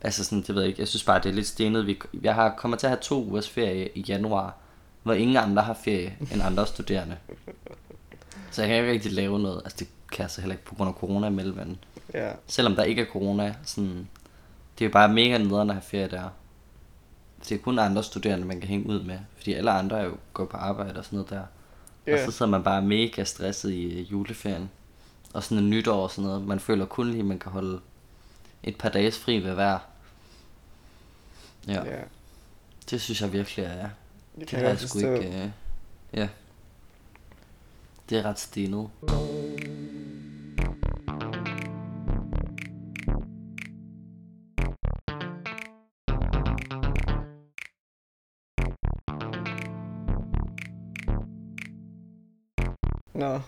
Altså sådan, det ved jeg ikke. Jeg synes bare, det er lidt stenet. Vi, jeg har, kommer til at have to ugers ferie i januar, hvor ingen andre har ferie end andre studerende. Så jeg kan ikke rigtig lave noget. Altså det kan jeg så heller ikke på grund af corona i Ja. selvom der ikke er corona, sådan, det er jo bare mega nederen at have ferie der. Det er kun andre studerende, man kan hænge ud med, fordi alle andre er jo går på arbejde og sådan noget der. Ja. Og så sidder man bare mega stresset i øh, juleferien. Og sådan en nytår og sådan noget. Man føler kun lige, at man kan holde et par dages fri ved hver. Ja, ja. det synes jeg virkelig er. Det Det kan jeg jeg sgu ikke... Øh, ja. Det er ret stenet. Nå,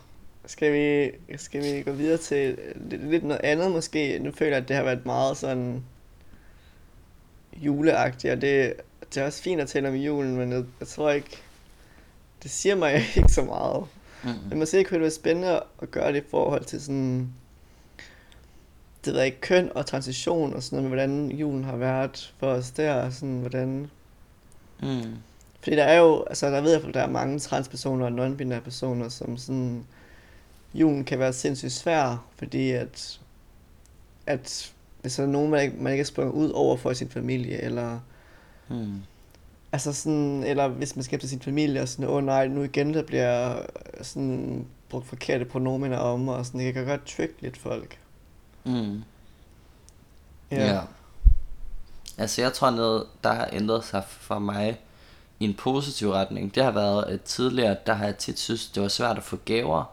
skal vi, skal vi gå videre til lidt, lidt noget andet måske? Nu føler jeg, at det har været meget sådan juleagtigt, og det, det er også fint at tale om julen, men jeg, jeg tror ikke, det siger mig ikke så meget. Mm-mm. Men måske kunne det være spændende at gøre det i forhold til sådan, det ved jeg ikke, køn og transition og sådan noget, med hvordan julen har været for os der, og sådan hvordan... Mm. Fordi der er jo, altså der ved jeg, at der er mange transpersoner og non-binære personer, som sådan, julen kan være sindssygt svær, fordi at, at hvis der er nogen, man ikke, man ikke er sprunget ud over for sin familie, eller Mm. Altså sådan, eller hvis man til sin familie og sådan, åh oh, nej, nu igen der bliver sådan brugt forkerte pronomener om, og sådan, det kan godt trick lidt folk. Mm. Ja. Altså jeg tror noget, der har ændret sig for mig i en positiv retning, det har været, at tidligere, der har jeg tit synes, det var svært at få gaver.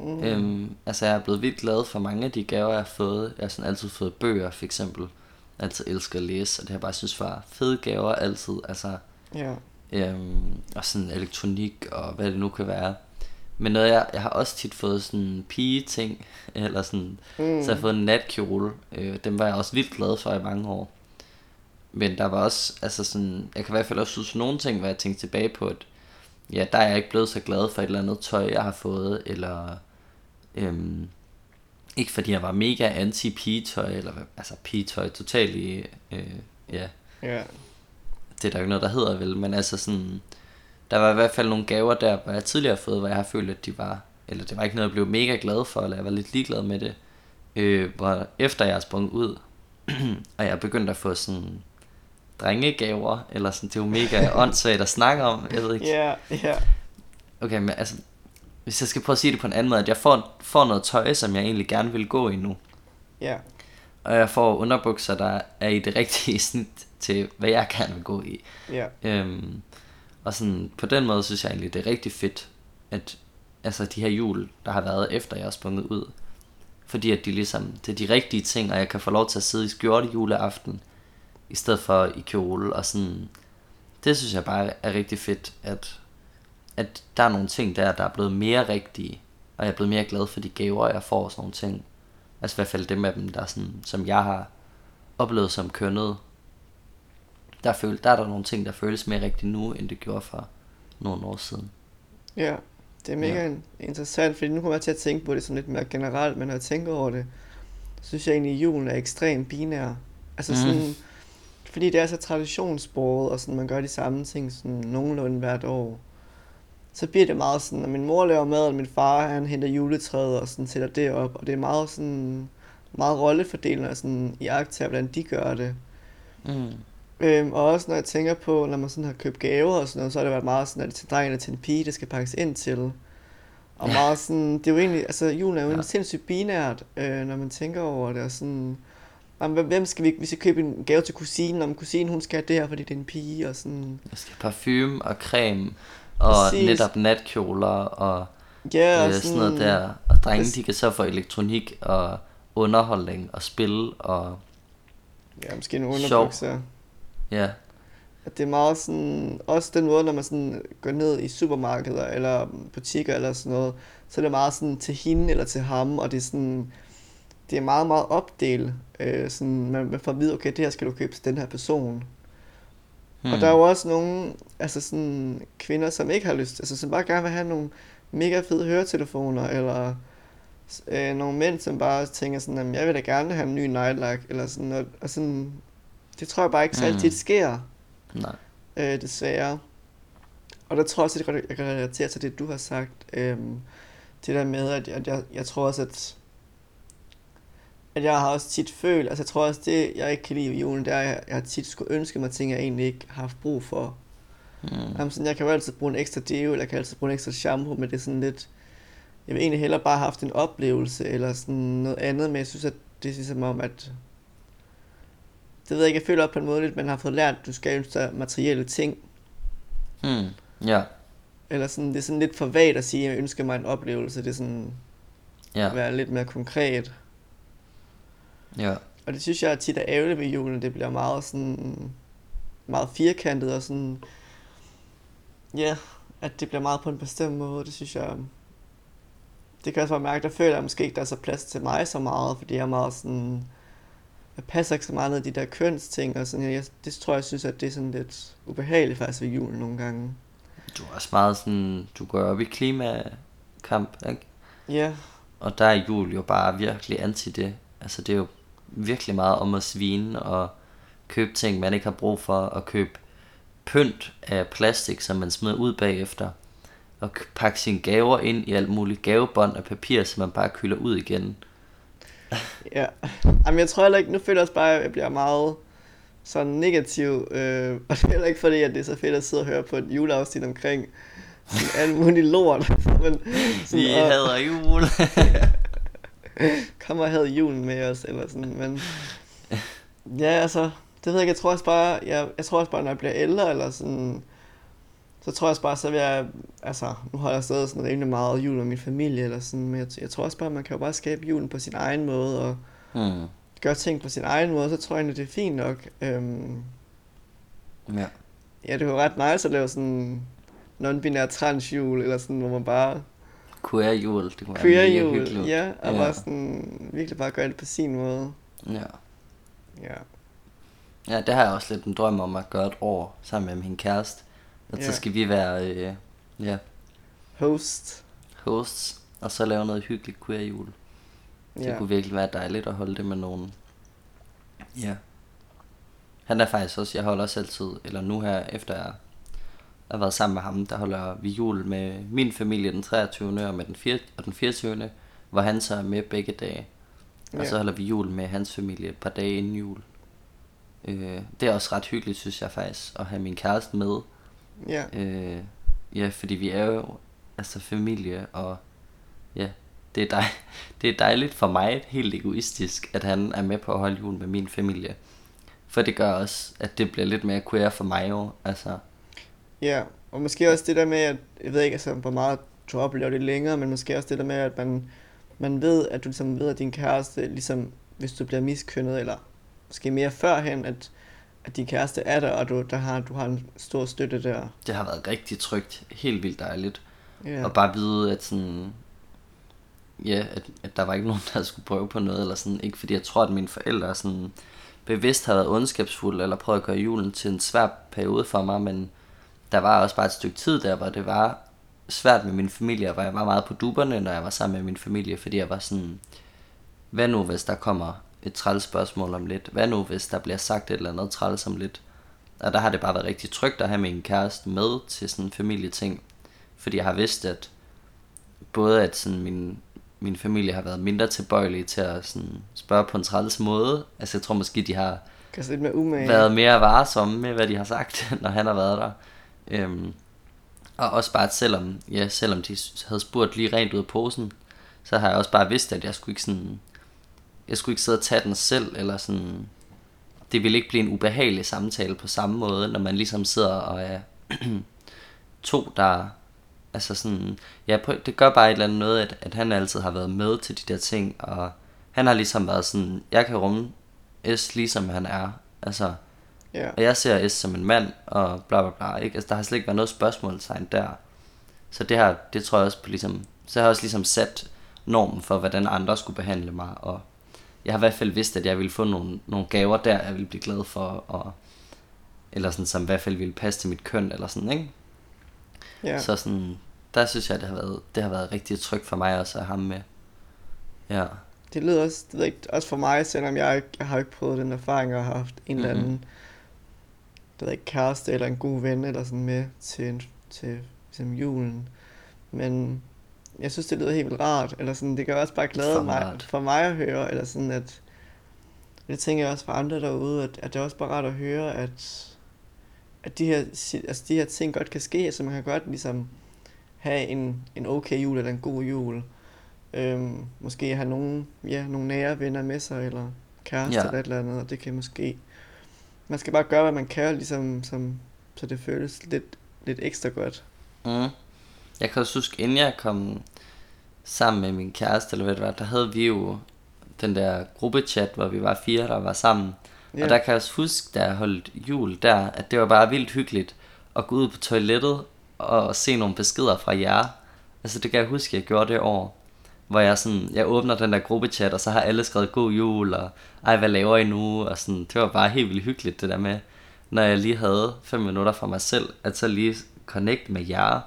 Mm. Øhm, altså jeg er blevet vildt glad for mange af de gaver, jeg har fået. Jeg har sådan altid fået bøger, for eksempel. Jeg altid elsker at læse, og det har jeg bare synes var fede gaver altid. Altså, Ja. øhm, og sådan elektronik og hvad det nu kan være. Men noget, jeg, jeg har også tit fået sådan pige-ting, eller sådan, Mm. så jeg har fået en natkjole. Øh, den var jeg også vildt glad for i mange år. Men der var også, altså sådan, jeg kan i hvert fald også synes nogle ting, hvor jeg tænkte tilbage på, at ja, der er jeg ikke blevet så glad for et eller andet tøj, jeg har fået, eller øhm, ikke fordi jeg var mega anti-pigetøj, eller altså pigetøj totalt i, øh, ja, Ja. det er der jo ikke noget, der hedder vel, men altså sådan, der var i hvert fald nogle gaver der, hvor jeg tidligere har fået, hvor jeg har følt, at de var, eller det var ikke noget, jeg blev mega glad for, eller jeg var lidt ligeglad med det, øh, hvor efter jeg er sprunget ud, og jeg er begyndt at få sådan drengegaver, eller sådan, det er jo mega åndssvagt at snakke om, jeg ved ikke. Ja, ja. Okay, men altså, hvis jeg skal prøve at sige det på en anden måde, at jeg får, får noget tøj, som jeg egentlig gerne vil gå i nu, Ja. og jeg får underbukser, der er i det rigtige snit til, hvad jeg gerne vil gå i. Ja. Øhm, og sådan, på den måde synes jeg egentlig, det er rigtig fedt, at altså de her jul, der har været efter jeg er sprunget ud, fordi at de ligesom, det er de rigtige ting, og jeg kan få lov til at sidde i skjorte juleaften, i stedet for i kjole, og sådan, det synes jeg bare er rigtig fedt, at, at der er nogle ting der, der er blevet mere rigtige, og jeg er blevet mere glad for de gaver, jeg får og sådan nogle ting. Altså i hvert fald dem af dem, der er sådan, som jeg har oplevet som kønnet, der, føl, der er der nogle ting, der føles mere rigtigt nu, end det gjorde for nogle år siden. Ja. Det er mega ja. interessant, fordi nu kommer jeg til at tænke på det sådan lidt mere generelt, men når jeg tænker over det, så synes jeg egentlig, at julen er ekstremt binær. Altså Mm. sådan, fordi det er så traditionsbordet, og sådan, man gør de samme ting sådan nogenlunde hvert år. Så bliver det meget sådan, at min mor laver mad, og min far han henter juletræet og sådan sætter det op, og det er meget sådan meget rollefordelende og sådan i aktier, hvordan de gør det. Mm. Øhm, og også når jeg tænker på, når man sådan har købt gaver og sådan noget, så har det været meget sådan, at det til drengen og til en pige, det skal pakkes ind til. Og Ja. meget sådan, det er jo egentlig, altså julen er jo Ja. sindssygt binært, øh, når man tænker over det, og sådan, om, hvem- skal vi, vi skal købe en gave til kusinen, om kusinen hun skal have det her, fordi det er en pige, og sådan, Jeg skal parfume og creme og Præcis. netop natkjoler og ja, og øh, sådan noget der. Og drenge, de kan så få elektronik og underholdning og spil og Ja, måske Sjov. underbukser. ja, At det er meget sådan, også den måde, når man sådan går ned i supermarkeder eller butikker eller sådan noget, så er det meget sådan til hende eller til ham, og det er sådan, det er meget, meget opdelt. Øh, sådan, man, man får at vide, okay, det her skal du købe til den her person. Hmm. Og der er jo også nogle, altså sådan, kvinder, som ikke har lyst, altså som bare gerne vil have nogle mega fede høretelefoner, eller øh, nogle mænd, som bare tænker sådan, jamen, jeg vil da gerne have en ny nightlight, eller sådan, og, og sådan, det tror jeg bare ikke så altid sker nej. øh, desværre. Og der tror jeg også, at jeg kan relatere til det, du har sagt. Øhm, det der med, at jeg, jeg, jeg tror også, at, at jeg har også tit følt, altså jeg tror også, det jeg ikke kan lide ved julen, det er, at jeg, tit skulle ønske mig ting, jeg egentlig ikke har haft brug for. Mm. Jamen, sådan, jeg kan jo altid bruge en ekstra deo, eller jeg kan altid bruge en ekstra shampoo, men det er sådan lidt, jeg vil egentlig hellere bare have haft en oplevelse, eller sådan noget andet, men jeg synes, at det er ligesom om, at det ved jeg ikke, jeg føler op på en måde lidt, man har fået lært, at du skal ønske dig materielle ting, Mm. Ja, Eller sådan, det er sådan lidt for vagt at sige, at jeg ønsker mig en oplevelse. Det er sådan ja, at være lidt mere konkret. Ja. Og det synes jeg tit er ærgerligt ved julen. Det bliver meget sådan meget firkantet og sådan ja, at det bliver meget på en bestemt måde. Det synes jeg det kan jeg også bare mærke, der føler jeg måske ikke, der er så plads til mig så meget, fordi jeg er meget sådan jeg passer ikke så meget ned i de der kønsting og sådan, jeg, det tror jeg synes, at det er sådan lidt ubehageligt faktisk ved julen nogle gange. Du er også meget sådan, du går op i klimakamp, ikke? Ja, Og der er jul jo bare virkelig anti det. Altså det er jo virkelig meget om at svine og købe ting, man ikke har brug for, og købe pynt af plastik, som man smider ud bagefter. Og pakke sine gaver ind i alt muligt gavebånd af papir, som man bare kylder ud igen. Ja, Jamen, jeg tror heller ikke, nu føler jeg også bare, at jeg bliver meget sådan negativ, øh, og det er heller ikke fordi, at det er så fedt at sidde og høre på et juleafsnit omkring alt muligt lort, men sådan, Vi og, hader jul. kom og havde julen med os, eller sådan, men ja, altså, det ved jeg ikke, jeg tror også bare, jeg, jeg tror også bare, når jeg bliver ældre, eller sådan, så tror jeg også bare, så vil jeg, altså, nu har jeg stadig sådan rimelig meget jul med min familie, eller sådan, men jeg, jeg tror også bare, man kan jo bare skabe julen på sin egen måde, og hmm. gøre ting på sin egen måde, så tror jeg, at det er fint nok. Øhm, Ja. ja, det var ret nice at lave sådan non-binær transjul, eller sådan, hvor man bare Queer jul, det kunne queer være mega jul, hyggeligt. ja, og Ja. bare sådan, virkelig bare gøre det på sin måde. Ja. Ja, ja, det har jeg også lidt en drøm om at gøre et år sammen med min kæreste. At så Ja. skal vi være øh, ja, host. hosts, og så lave noget hyggeligt queer jul. Det Ja. kunne virkelig være dejligt at holde det med nogen. Ja. Han er faktisk også, jeg holder også altid, eller nu her, efter jeg har været sammen med ham, der holder vi jul med min familie den 23. og med den 4. og den 24. Hvor han så er med begge dage. Og Ja. så holder vi jul med hans familie et par dage inden jul. Øh, det er også ret hyggeligt, synes jeg faktisk, at have min kæreste med. Ja, Øh, ja, fordi vi er jo altså familie, og ja, det er, dej, det er dejligt for mig, helt egoistisk, at han er med på at holde jul med min familie. For det gør også, at det bliver lidt mere queer for mig jo. Altså, ja, og måske også det der med, at, jeg ved ikke, altså, hvor meget du oplever det længere, men måske også det der med, at man, man ved, at du ligesom ved, at din kæreste, ligesom, hvis du bliver miskønnet, eller måske mere førhen, at, at din kæreste er der, og du, der har, du har en stor støtte der. det har været rigtig trygt, helt vildt dejligt. Ja, Og bare vide, at sådan, ja, at, at der var ikke nogen, der skulle prøve på noget, eller sådan, ikke fordi jeg tror, at mine forældre sådan bevidst har været ondskabsfulde, eller prøvet at gøre julen til en svær periode for mig, men der var også bare et stykke tid der, hvor det var svært med min familie, og hvor jeg var meget på duberne, når jeg var sammen med min familie, fordi jeg var sådan, hvad nu hvis der kommer et træls spørgsmål om lidt? Hvad nu hvis der bliver sagt et eller andet træls om lidt? Og der har det bare været rigtig trygt at have min kæreste med til sådan en familieting, fordi jeg har vidst, at både at sådan min, min familie har været mindre tilbøjelige til at sådan, spørge på en træls måde. Altså jeg tror måske, de har lidt mere umage. været mere varsomme med, hvad de har sagt, når han har været der. Øhm, og også bare, at selvom, ja, selvom de havde spurgt lige rent ud af posen, så har jeg også bare vidst, at jeg skulle ikke sådan, jeg skulle ikke sidde og tage den selv, eller sådan, det ville ikke blive en ubehagelig samtale på samme måde, når man ligesom sidder og er to, der, altså sådan, ja, det gør bare et eller andet noget, at, at han altid har været med til de der ting, og han har ligesom været sådan, jeg kan rumme S ligesom han er, altså, Ja. og jeg ser S som en mand, og bla bla bla, ikke? Altså, der har slet ikke været noget spørgsmålstegn der. Så det her, det tror jeg også på ligesom, så har jeg også ligesom sat normen for, hvordan andre skulle behandle mig, og jeg har i hvert fald vidst, at jeg ville få nogle, nogle gaver der, jeg ville blive glad for, og, eller sådan, som i hvert fald ville passe til mit køn, eller sådan, ikke? ja. Så sådan, der synes jeg, det har været, det har været rigtig trygt for mig også at have ham med. Ja. Det lyder også, det ved ikke, også for mig, selvom jeg, jeg har ikke prøvet den erfaring og har haft en eller Mhm. anden det ved ikke, kæreste eller en god ven eller sådan med til, en, til ligesom julen. Men jeg synes, det lyder helt vildt rart, eller sådan, det gør også bare glæde Fucking mig, rart. for mig at høre, eller sådan at, det tænker jeg også for andre derude, at, at det er også bare rart at høre, at, at de her, altså de her ting godt kan ske, så man kan godt ligesom have en, en okay jul eller en god jul. Øhm, måske have nogle, ja, nogle nære venner med sig, eller kæreste ja. eller et eller andet, og det kan måske... Man skal bare gøre, hvad man kan, ligesom, som, så det føles lidt, lidt ekstra godt. Mm. Jeg kan også huske, inden jeg kom sammen med min kæreste, eller hvad det var, der havde vi jo den der gruppechat, hvor vi var fire, der var sammen. Ja. Og der kan jeg også huske, da jeg holdt jul der, at det var bare vildt hyggeligt at gå ud på toilettet og se nogle beskeder fra jer. Altså det kan jeg huske, jeg gjorde det år, hvor jeg sådan, jeg åbner den der gruppechat, og så har alle skrevet god jul, og ej, hvad laver I nu? Og sådan, det var bare helt vildt hyggeligt, det der med, når jeg lige havde fem minutter for mig selv, at så lige connect med jer,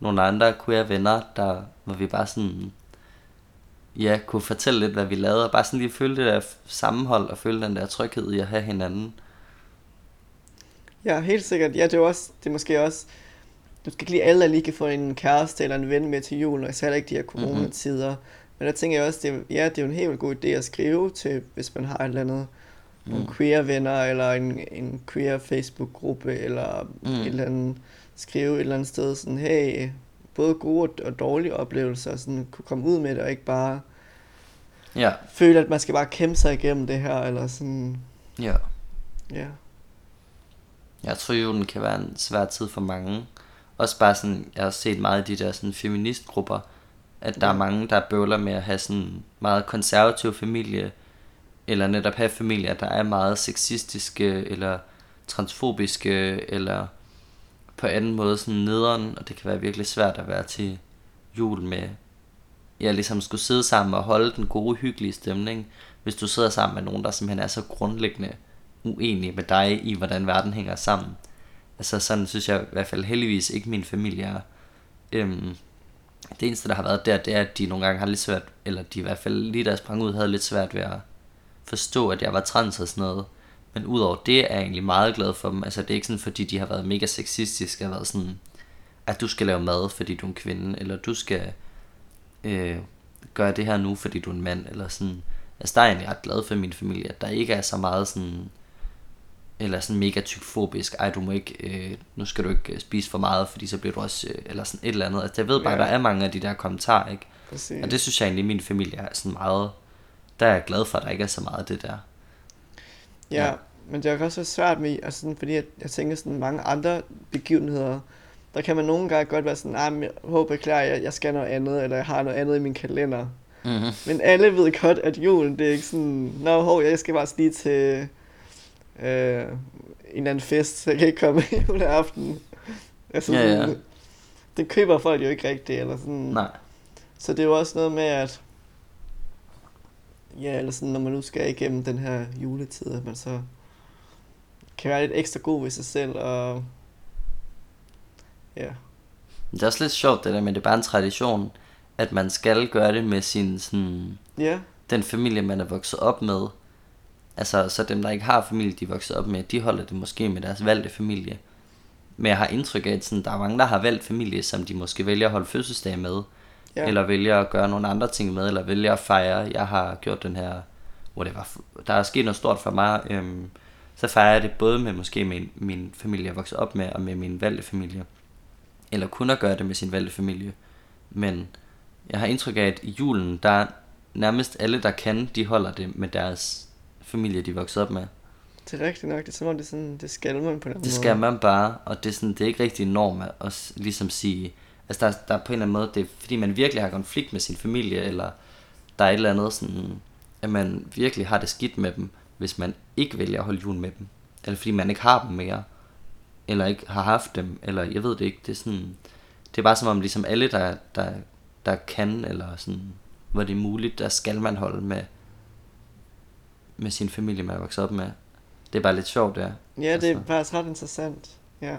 nogle andre queer venner, der, hvor vi bare sådan, ja, kunne fortælle lidt, hvad vi lavede, og bare sådan lige føle det der sammenhold, og føle den der tryghed i at have hinanden. Ja, helt sikkert. Ja, det er også, det er måske også, du skal ikke lige alle, der lige kan få en kæreste eller en ven med til jul, og især ikke de her coronatider. Mm-hmm. Men der tænker jeg også, det ja, det er jo en helt god idé at skrive til, hvis man har et eller andet, mm. nogle queer venner, eller en, en queer Facebook-gruppe, eller mm. et eller andet, skrive et eller andet sted, sådan, hey, både gode og dårlige oplevelser, sådan kunne komme ud med det, og ikke bare Ja, føle, at man skal bare kæmpe sig igennem det her, eller sådan, ja. ja. Jeg tror julen kan være en svær tid for mange. Også bare sådan, jeg har set meget af de der sådan feministgrupper, at der er mange, der bøvler med at have sådan meget konservativ familie, eller netop have familier, der er meget sexistiske, eller transfobiske, eller på anden måde sådan nederen, og det kan være virkelig svært at være til jul med, ja, ligesom skulle sidde sammen og holde den gode, hyggelige stemning, hvis du sidder sammen med nogen, der simpelthen er så grundlæggende uenige med dig i, hvordan verden hænger sammen. Altså sådan synes jeg i hvert fald heldigvis ikke min familie er. Øhm, det eneste, der har været der, det er, at de nogle gange har lidt svært, eller de i hvert fald lige da jeg sprang ud, havde lidt svært ved at forstå, at jeg var trans og sådan noget. Men udover det er jeg egentlig meget glad for dem. Altså det er ikke sådan, fordi de har været mega sexistiske, og været sådan, at du skal lave mad, fordi du er en kvinde, eller du skal øh, gøre det her nu, fordi du er en mand, eller sådan. Altså der er jeg egentlig ret glad for min familie, at der ikke er så meget sådan, eller sådan mega tykfobisk, ej du må ikke, øh, nu skal du ikke øh, spise for meget, fordi så bliver du også, øh, eller sådan et eller andet. Altså jeg ved bare, Ja. der er mange af de der kommentarer, ikke? Præcis. Og det synes jeg egentlig, min familie er sådan meget, der er jeg glad for, at der ikke er så meget af det der. Ja, Ja. men det er også så svært med, altså sådan, fordi jeg, jeg tænker sådan mange andre begivenheder, der kan man nogle gange godt være sådan, nej, men jeg håber beklager, jeg, jeg skal noget andet, eller jeg har noget andet i min kalender. Mm-hmm. Men alle ved godt, at julen, det er ikke sådan, nå, hov, jeg skal bare lige til øh, en eller anden fest, så jeg kan ikke komme juleaften. Altså, Ja, ja. sådan, Det køber folk jo ikke rigtigt, eller sådan. Nej. Så det er jo også noget med, at ja, eller sådan, når man nu skal igennem den her juletid, at man så kan være lidt ekstra god ved sig selv, og ja, Det er også lidt sjovt det der, men det er bare en tradition, at man skal gøre det med sin sådan, ja, den familie, man er vokset op med. Altså, så dem, der ikke har familie, de er vokset op med, de holder det måske med deres valgte familie. Men jeg har indtryk af, at sådan, der er mange, der har valgt familie, som de måske vælger at holde fødselsdag med. Ja. Eller vælger at gøre nogle andre ting med, eller vælger at fejre, jeg har gjort den her, whatever. Der er sket noget stort for mig. Øhm, så fejrer jeg det både med måske min, min familie, jeg voksede op med, og med min valgte familie. Eller kun at gøre det med sin valgte familie. Men jeg har indtryk af, at i julen, der er nærmest alle, der kan, de holder det med deres familie, de voksede op med. Det er rigtigt nok. Det er som om, det, er sådan, det skal man på den Det måde. skal man bare, og det er, sådan, det er ikke rigtig norm at at ligesom sige, altså der, der er på en eller anden måde, det er fordi man virkelig har konflikt med sin familie, eller der er et eller andet sådan, at man virkelig har det skidt med dem, hvis man ikke vælger at holde jul med dem, eller fordi man ikke har dem mere, eller ikke har haft dem, eller jeg ved det ikke, det er sådan, det er bare som om ligesom alle, der, der, der kan, eller sådan, hvor det er muligt, der skal man holde med, med sin familie, man er vokset op med. Det er bare lidt sjovt, der. Ja, det er Altså. faktisk ret interessant. Ja.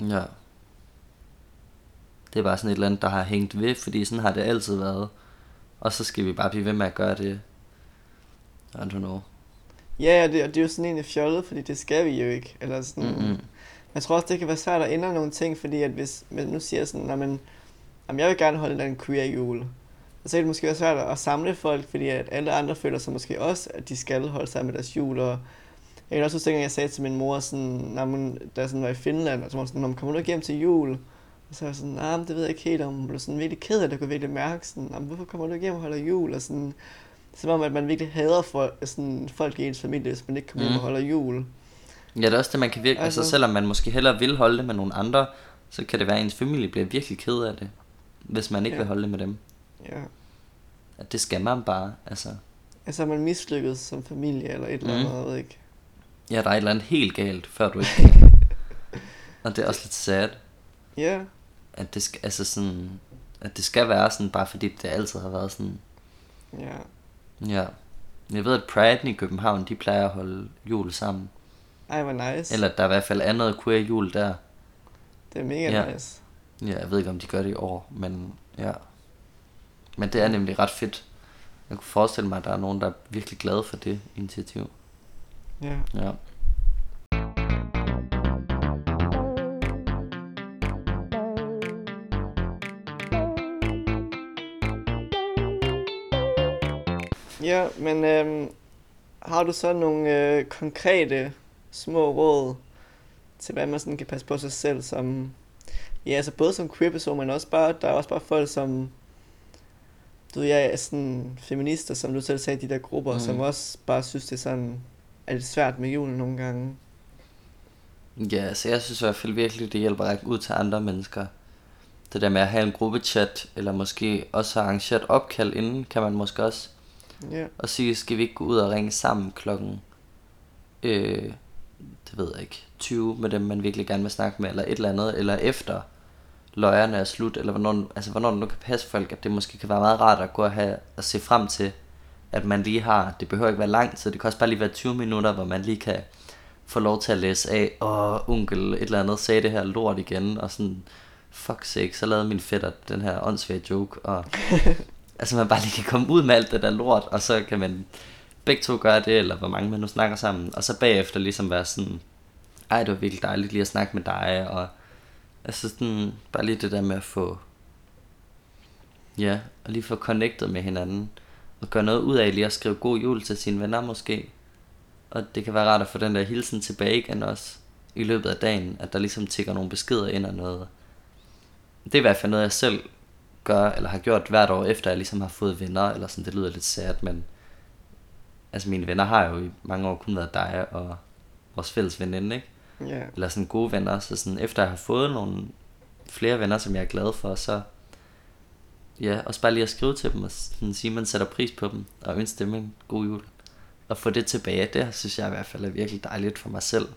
Ja. Det er bare sådan et eller andet, der har hængt ved, fordi sådan har det altid været. Og så skal vi bare blive ved med at gøre det. I don't know. Ja, ja, det, og det er jo sådan egentlig fjollet, fordi det skal vi jo ikke. Eller sådan, Mm-mm. Jeg tror også, det kan være svært at ændre nogle ting, fordi at hvis man nu siger sådan, at man, jamen, jeg vil gerne holde en eller anden queer jul, og så kan det måske være svært at samle folk, fordi at alle andre føler sig måske også, at de skal holde sammen med deres jul, og jeg kan også huske, dengang jeg sagde til min mor, sådan, når hun, da jeg sådan var i Finland, og så var sådan, "Nå, men kommer du ikke hjem til jul? Og så var jeg sådan, nej, nah, det ved jeg ikke helt om. Hun blev sådan virkelig ked af det, kunne virkelig mærke sådan, "Nå, men hvorfor kommer du ikke hjem og holder jul? Og sådan, som om, at man virkelig hader folk, sådan, folk i ens familie, hvis man ikke kommer hjem Mm. og holder jul. Ja, det er også det, man kan virke. Altså, Altså- selvom man måske hellere vil holde det med nogle andre, så kan det være, at ens familie bliver virkelig ked af det. Hvis man ikke Ja. vil holde det med dem. Ja. At det skal man bare. Altså, Altså er man mislykket som familie eller et eller Mm. andet, jeg ved ikke. ja, der er et eller andet helt galt, før du ikke Og det er også lidt sad. Ja, At det skal, altså sådan, at det skal være sådan, bare fordi det altid har været sådan. ja. Ja. Jeg ved, at Pride i København, de plejer at holde jul sammen. Ej, hvor nice. Eller der er i hvert fald noget queer jul der. Det er mega Ja. nice. Ja, jeg ved ikke, om de gør det i år, men ja. Men det er nemlig ret fedt. Jeg kunne forestille mig, at der er nogen, der er virkelig glade for det initiativ. Ja. Ja. Ja, men øhm, har du så nogle øh, konkrete små råd til, hvad man sådan kan passe på sig selv som... Ja, altså både som queer person, men også bare, der er også bare folk som... Du ved, jeg er sådan feminister, som du selv sagde, de der grupper, Mm. som også bare synes, det er sådan... Er lidt svært med julen nogle gange. Ja, så jeg synes i hvert fald virkelig, det hjælper at række ud til andre mennesker. Det der med at have en gruppechat, eller måske også arrangere et opkald inden, kan man måske også. Ja. Og sige, skal vi ikke gå ud og ringe sammen klokken, øh, det ved jeg ikke, 20 med dem, man virkelig gerne vil snakke med, eller et eller andet, eller efter løjerne er slut, eller hvornår, altså hvornår det nu kan passe folk, at det måske kan være meget rart at gå og have, at se frem til, at man lige har, det behøver ikke være lang tid, det kan også bare lige være 20 minutter, hvor man lige kan få lov til at læse af, åh, onkel et eller andet sagde det her lort igen, og sådan, fuck sake, så lavede min fætter den her åndssvage joke, og altså man bare lige kan komme ud med alt det der lort, og så kan man begge to gøre det, eller hvor mange man nu snakker sammen, og så bagefter ligesom være sådan, ej, det var virkelig dejligt lige at snakke med dig, og altså sådan, bare lige det der med at få, ja, og lige få connectet med hinanden, og gøre noget ud af lige at skrive god jul til sine venner måske, og det kan være rart at få den der hilsen tilbage igen også, i løbet af dagen, at der ligesom tigger nogle beskeder ind og noget. Det er i hvert fald noget, jeg selv gør, eller har gjort hvert år, efter jeg ligesom har fået venner, eller sådan, det lyder lidt sært, men altså mine venner har jo i mange år kun været dig og vores fælles veninde, ikke? Ja. Eller sådan gode venner, så sådan efter jeg har fået nogle flere venner, som jeg er glad for, så ja, også bare lige at skrive til dem og sådan sige, at man sætter pris på dem, og ønsker dem en god jul. Og få det tilbage, det synes jeg i hvert fald er virkelig dejligt for mig selv.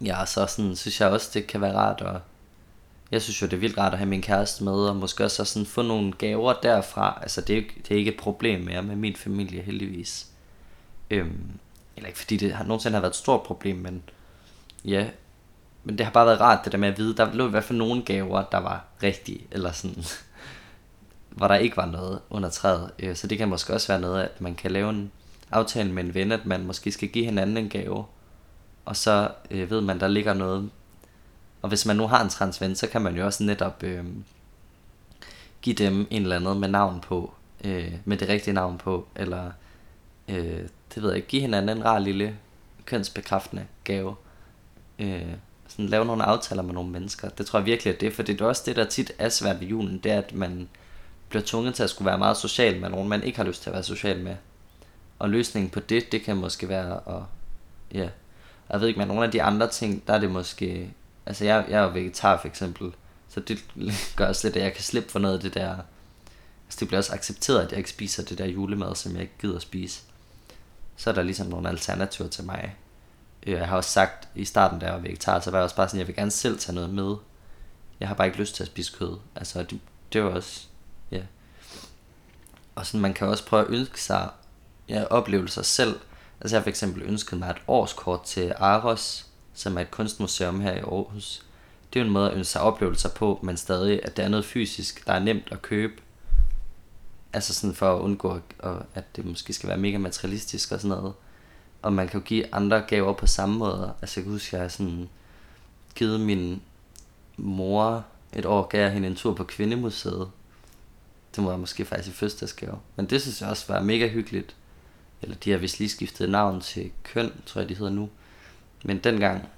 Ja, og så sådan, synes jeg også, det kan være rart at jeg synes jo, det er vildt rart at have min kæreste med, og måske også sådan få nogle gaver derfra. Altså, det er, jo det er ikke et problem mere med min familie, heldigvis. Øhm, eller ikke fordi det har, nogensinde har været et stort problem, men ja. Men det har bare været rart, det der med at vide, der lå i hvert fald nogle gaver, der var rigtige, eller sådan, hvor der ikke var noget under træet. Øh, så det kan måske også være noget, at man kan lave en aftale med en ven, at man måske skal give hinanden en gave, og så øh, ved man, der ligger noget og hvis man nu har en transven, så kan man jo også netop øh, give dem en eller anden med navn på, øh, med det rigtige navn på, eller øh, det ved jeg ikke, give hinanden en rar lille kønsbekræftende gave. Øh, sådan lave nogle aftaler med nogle mennesker. Det tror jeg virkelig er det, for det er også det, der tit er svært ved julen, det er, at man bliver tvunget til at skulle være meget social med nogen, man ikke har lyst til at være social med. Og løsningen på det, det kan måske være at, ja, jeg ved ikke, men nogle af de andre ting, der er det måske, altså jeg, jeg er jo vegetar for eksempel, så det gør også lidt, at jeg kan slippe for noget af det der, altså det bliver også accepteret, at jeg ikke spiser det der julemad, som jeg ikke gider at spise. Så er der ligesom nogle alternativer til mig. Øh, jeg har også sagt i starten, da jeg var vegetar, så var jeg også bare sådan, jeg vil gerne selv tage noget med. Jeg har bare ikke lyst til at spise kød. Altså, det, det var også, ja. Og sådan, man kan også prøve at ønske sig ja, oplevelser selv. Altså, jeg har for eksempel ønsket mig et årskort til Aros, som er et kunstmuseum her i Aarhus. Det er jo en måde at ønske sig oplevelser på, men stadig, at det er noget fysisk, der er nemt at købe. Altså sådan for at undgå, at det måske skal være mega materialistisk og sådan noget. Og man kan jo give andre gaver på samme måde. Altså jeg kan huske, at jeg har sådan givet min mor et år, gav jeg hende en tur på Kvindemuseet. Det var måske faktisk i fødselsdagsgave. Men det synes jeg også var mega hyggeligt. Eller de har vist lige skiftet navn til Køn, tror jeg de hedder nu. Men dengang,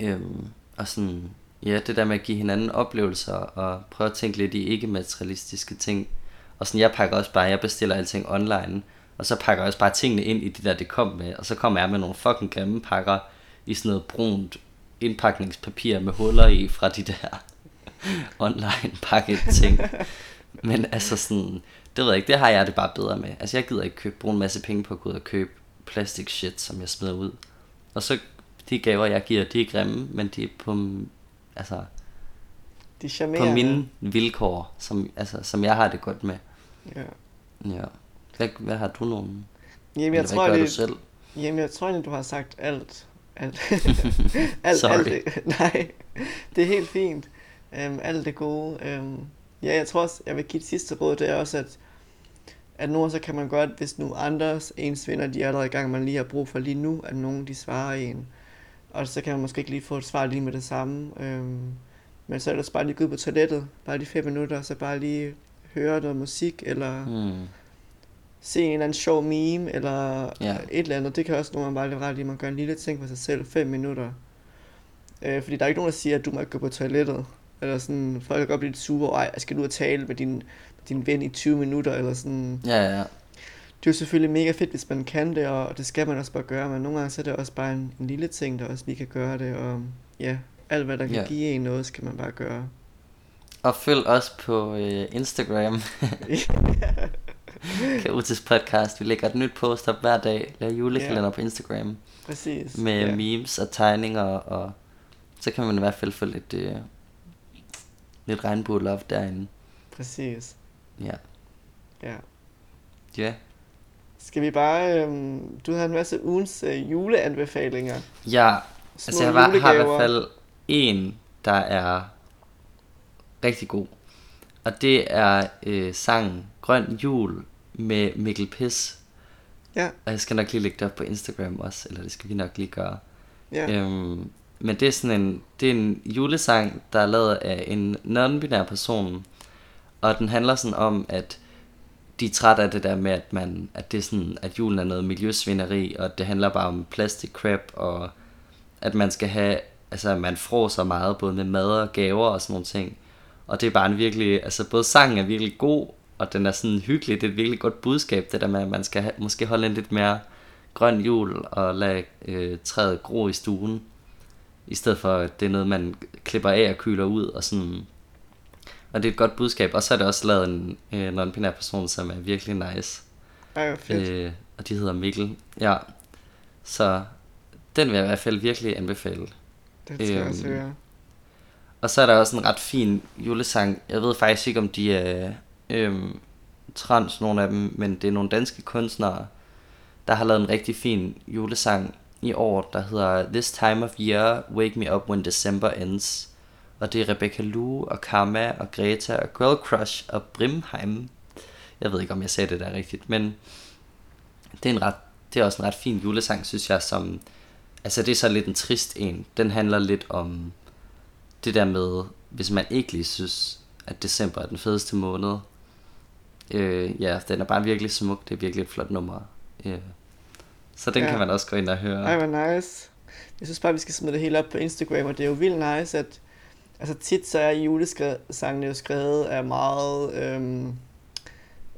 øhm, og sådan, ja, det der med at give hinanden oplevelser, og prøve at tænke lidt i ikke-materialistiske ting. Og sådan, jeg pakker også bare, jeg bestiller alting online, og så pakker jeg også bare tingene ind i det der, det kom med. Og så kommer jeg med nogle fucking grimme pakker i sådan noget brunt indpakningspapir med huller i fra de der online pakket ting. Men altså sådan, det ved jeg ikke, det har jeg det bare bedre med. Altså jeg gider ikke købe, bruge en masse penge på at gå ud og købe plastic shit, som jeg smider ud. Og så de gaver, jeg giver, de er grimme, men de er på, altså, De på mine vilkår, som, altså, som jeg har det godt med. Ja. Ja. Hvad, hvad har du nogen? Jamen, jeg Eller tror, det, du selv? Jamen, jeg tror egentlig, du har sagt alt. Alt. alt, Sorry. alt det, nej, det er helt fint. Um, alt det gode. Um, ja, jeg tror også, jeg vil give et sidste råd, det er også, at, at nogle så kan man godt, hvis nu andres ens venner, de er allerede i gang, man lige har brug for lige nu, at nogen de svarer en. Og så kan man måske ikke lige få et svar lige med det samme. Um, men så ellers bare lige gå ud på toilettet, bare lige fem minutter, så bare lige høre noget musik, eller Hmm. Se en eller anden sjov meme, eller Ja. et eller andet. Det kan også nogle gange bare lidt ret i, at man gør en lille ting for sig selv, 5 minutter. Øh, fordi der er ikke nogen, der siger, at du må ikke gå på toilettet. Eller sådan, folk kan godt blive lidt sure, ej, skal du ud og tale med din, din ven i 20 minutter, eller sådan. Ja, ja, ja. Det er jo selvfølgelig mega fedt, hvis man kan det, og det skal man også bare gøre, men nogle gange så er det også bare en, en lille ting, der også lige kan gøre det, og ja, alt hvad der kan Ja. give en noget, skal man bare gøre. Og følg os på øh, Instagram. Kaotisk podcast. Vi lægger et nyt post op hver dag. Laver julekalender Ja. på Instagram. Præcis. Med ja. memes og tegninger. Og så kan man i hvert fald få lidt, øh, lidt regnbue love derinde. Præcis. Ja. Ja. Ja. Skal vi bare... Øhm, du har en masse ugens øh, juleanbefalinger. Ja, Små altså jeg var, har i hvert fald en, der er rigtig god. Og det er øh, sangen Grøn Jul med Mikkel Piss. Ja, Og jeg skal nok lige lægge det op på Instagram også, eller det skal vi nok lige gøre. ja. Øhm, men det er sådan en, det er en julesang, der er lavet af en non-binær person. Og den handler sådan om, at de er trætte af det der med, at, man, at, det er sådan, at julen er noget miljøsvineri, og det handler bare om plastic crap, og at man skal have, altså at man fråser meget, både med mad og gaver og sådan nogle ting. Og det er bare en virkelig, altså både sangen er virkelig god, og den er sådan hyggelig, det er et virkelig godt budskab, det der med, at man skal have, måske holde en lidt mere grøn jul, og lade øh, træet gro i stuen, i stedet for, at det er noget, man klipper af og kyler ud, og sådan, og det er et godt budskab, og så er det også lavet en øh, non-binær person, som er virkelig nice. Ej, fedt. Øh, og de hedder Mikkel. Ja. Så den vil jeg i hvert fald virkelig anbefale. det skal jeg også øhm, høre. Og så er der også en ret fin julesang. Jeg ved faktisk ikke, om de er øhm, trans, nogle af dem, men det er nogle danske kunstnere, der har lavet en rigtig fin julesang i år, der hedder This Time of Year, Wake Me Up When December Ends. Og det er Rebecca Lou og Karma og Greta og Girl Crush og Brimheim. Jeg ved ikke, om jeg sagde det der rigtigt, men det er, en ret, det er også en ret fin julesang, synes jeg, som... Altså, det er så lidt en trist en. Den handler lidt om det der med, hvis man ikke lige synes, at december er den fedeste måned. Øh, ja, den er bare virkelig smuk. Det er virkelig et flot nummer. Øh, så den Ja. kan man også gå ind og høre. Ej, hvor nice. Jeg synes bare, vi skal smide det hele op på Instagram, og det er jo vildt nice, at altså tit så er julesangene jo skrevet af meget øhm,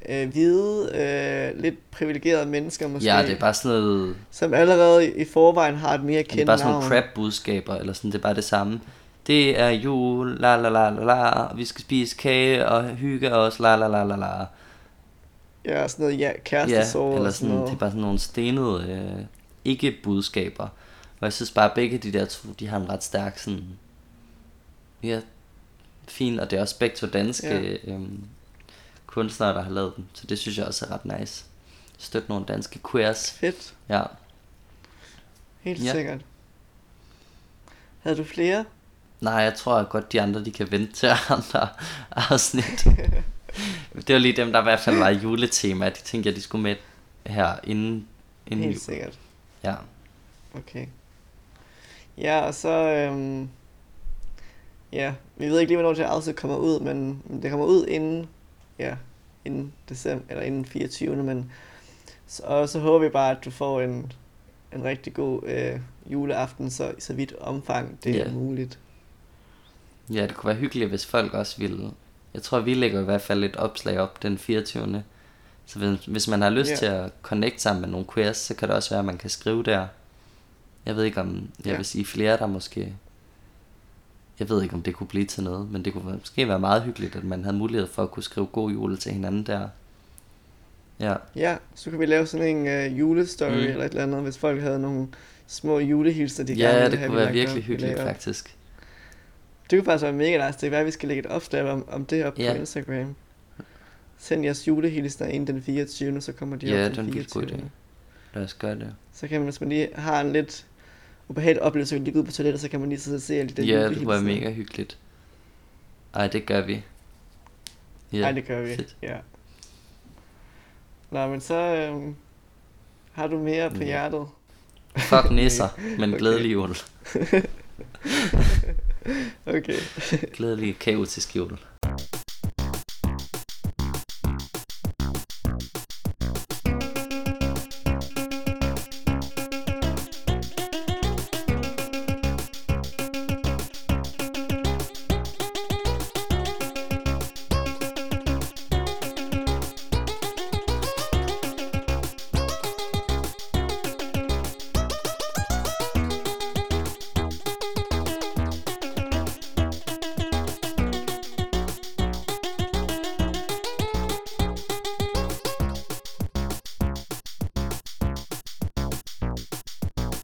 øh, hvide, øh, lidt privilegerede mennesker måske, Ja, det er bare sådan noget, som allerede i forvejen har et mere det er kendt bare sådan navn. nogle crap-budskaber, eller sådan, det er bare det samme. Det er jul, la la la la la, vi skal spise kage og hygge os, la la la la la. Ja, sådan noget ja, Ja, kærestesorg eller sådan sådan, det er bare sådan nogle stenede øh, ikke-budskaber. Og jeg synes bare, at begge de der to, de har en ret stærk sådan, ja, fin, og det er også begge to danske Ja. ja. øhm, kunstnere, der har lavet dem. Så det synes jeg også er ret nice. Støt nogle danske queers. Fedt, Ja. helt Ja. sikkert. Havde du flere? Nej, jeg tror godt, de andre, de kan vente til andre afsnit. det var lige dem, der i hvert fald var juletema. De tænkte jeg, de skulle med her inden, inden Helt jul. sikkert. Ja. Okay. Ja, og så... Øhm, ja, vi ved ikke lige, hvornår det afsnit kommer ud, men det kommer ud inden... Ja, inden december, eller inden 24. Men, så, og så håber vi bare, at du får en, en rigtig god øh, juleaften, så, så vidt omfang det Ja. er muligt. Ja, det kunne være hyggeligt, hvis folk også ville... Jeg tror, vi lægger i hvert fald et opslag op den 24. Så hvis, hvis man har lyst Ja. til at connecte sammen med nogle queers, så kan det også være, at man kan skrive der. Jeg ved ikke, om jeg Ja. vil sige flere, der måske... Jeg ved ikke, om det kunne blive til noget, men det kunne måske være meget hyggeligt, at man havde mulighed for at kunne skrive god jul til hinanden der. Ja, Ja, så kan vi lave sådan en øh, julestory mm. Eller et eller andet, hvis folk havde nogle små julehilser, de gerne ja ville det have, kunne vi være lagde virkelig hyggeligt faktisk. Det kunne faktisk være mega nice. Det kan være, at vi skal lægge et opslag om, om det op Ja. på Instagram. Send jeres julehilsner inden den 24. Så kommer de Ja, op er den en virkelig god 24. idé. Lad os gøre det. Så kan man, hvis man lige har en lidt ubehagelig oplevelse, så lige gå ud på toilettet, så kan man lige sidde og se alle de Ja, det julehilsner. mega hyggeligt. Ej, det gør vi. Ja, Ej, det gør vi. fedt. Ja. Nå, men så øhm, har du mere på Ja. hjertet. Fuck nisser, men Okay. glædelig jul. Okay. Glædelig kaotisk jul.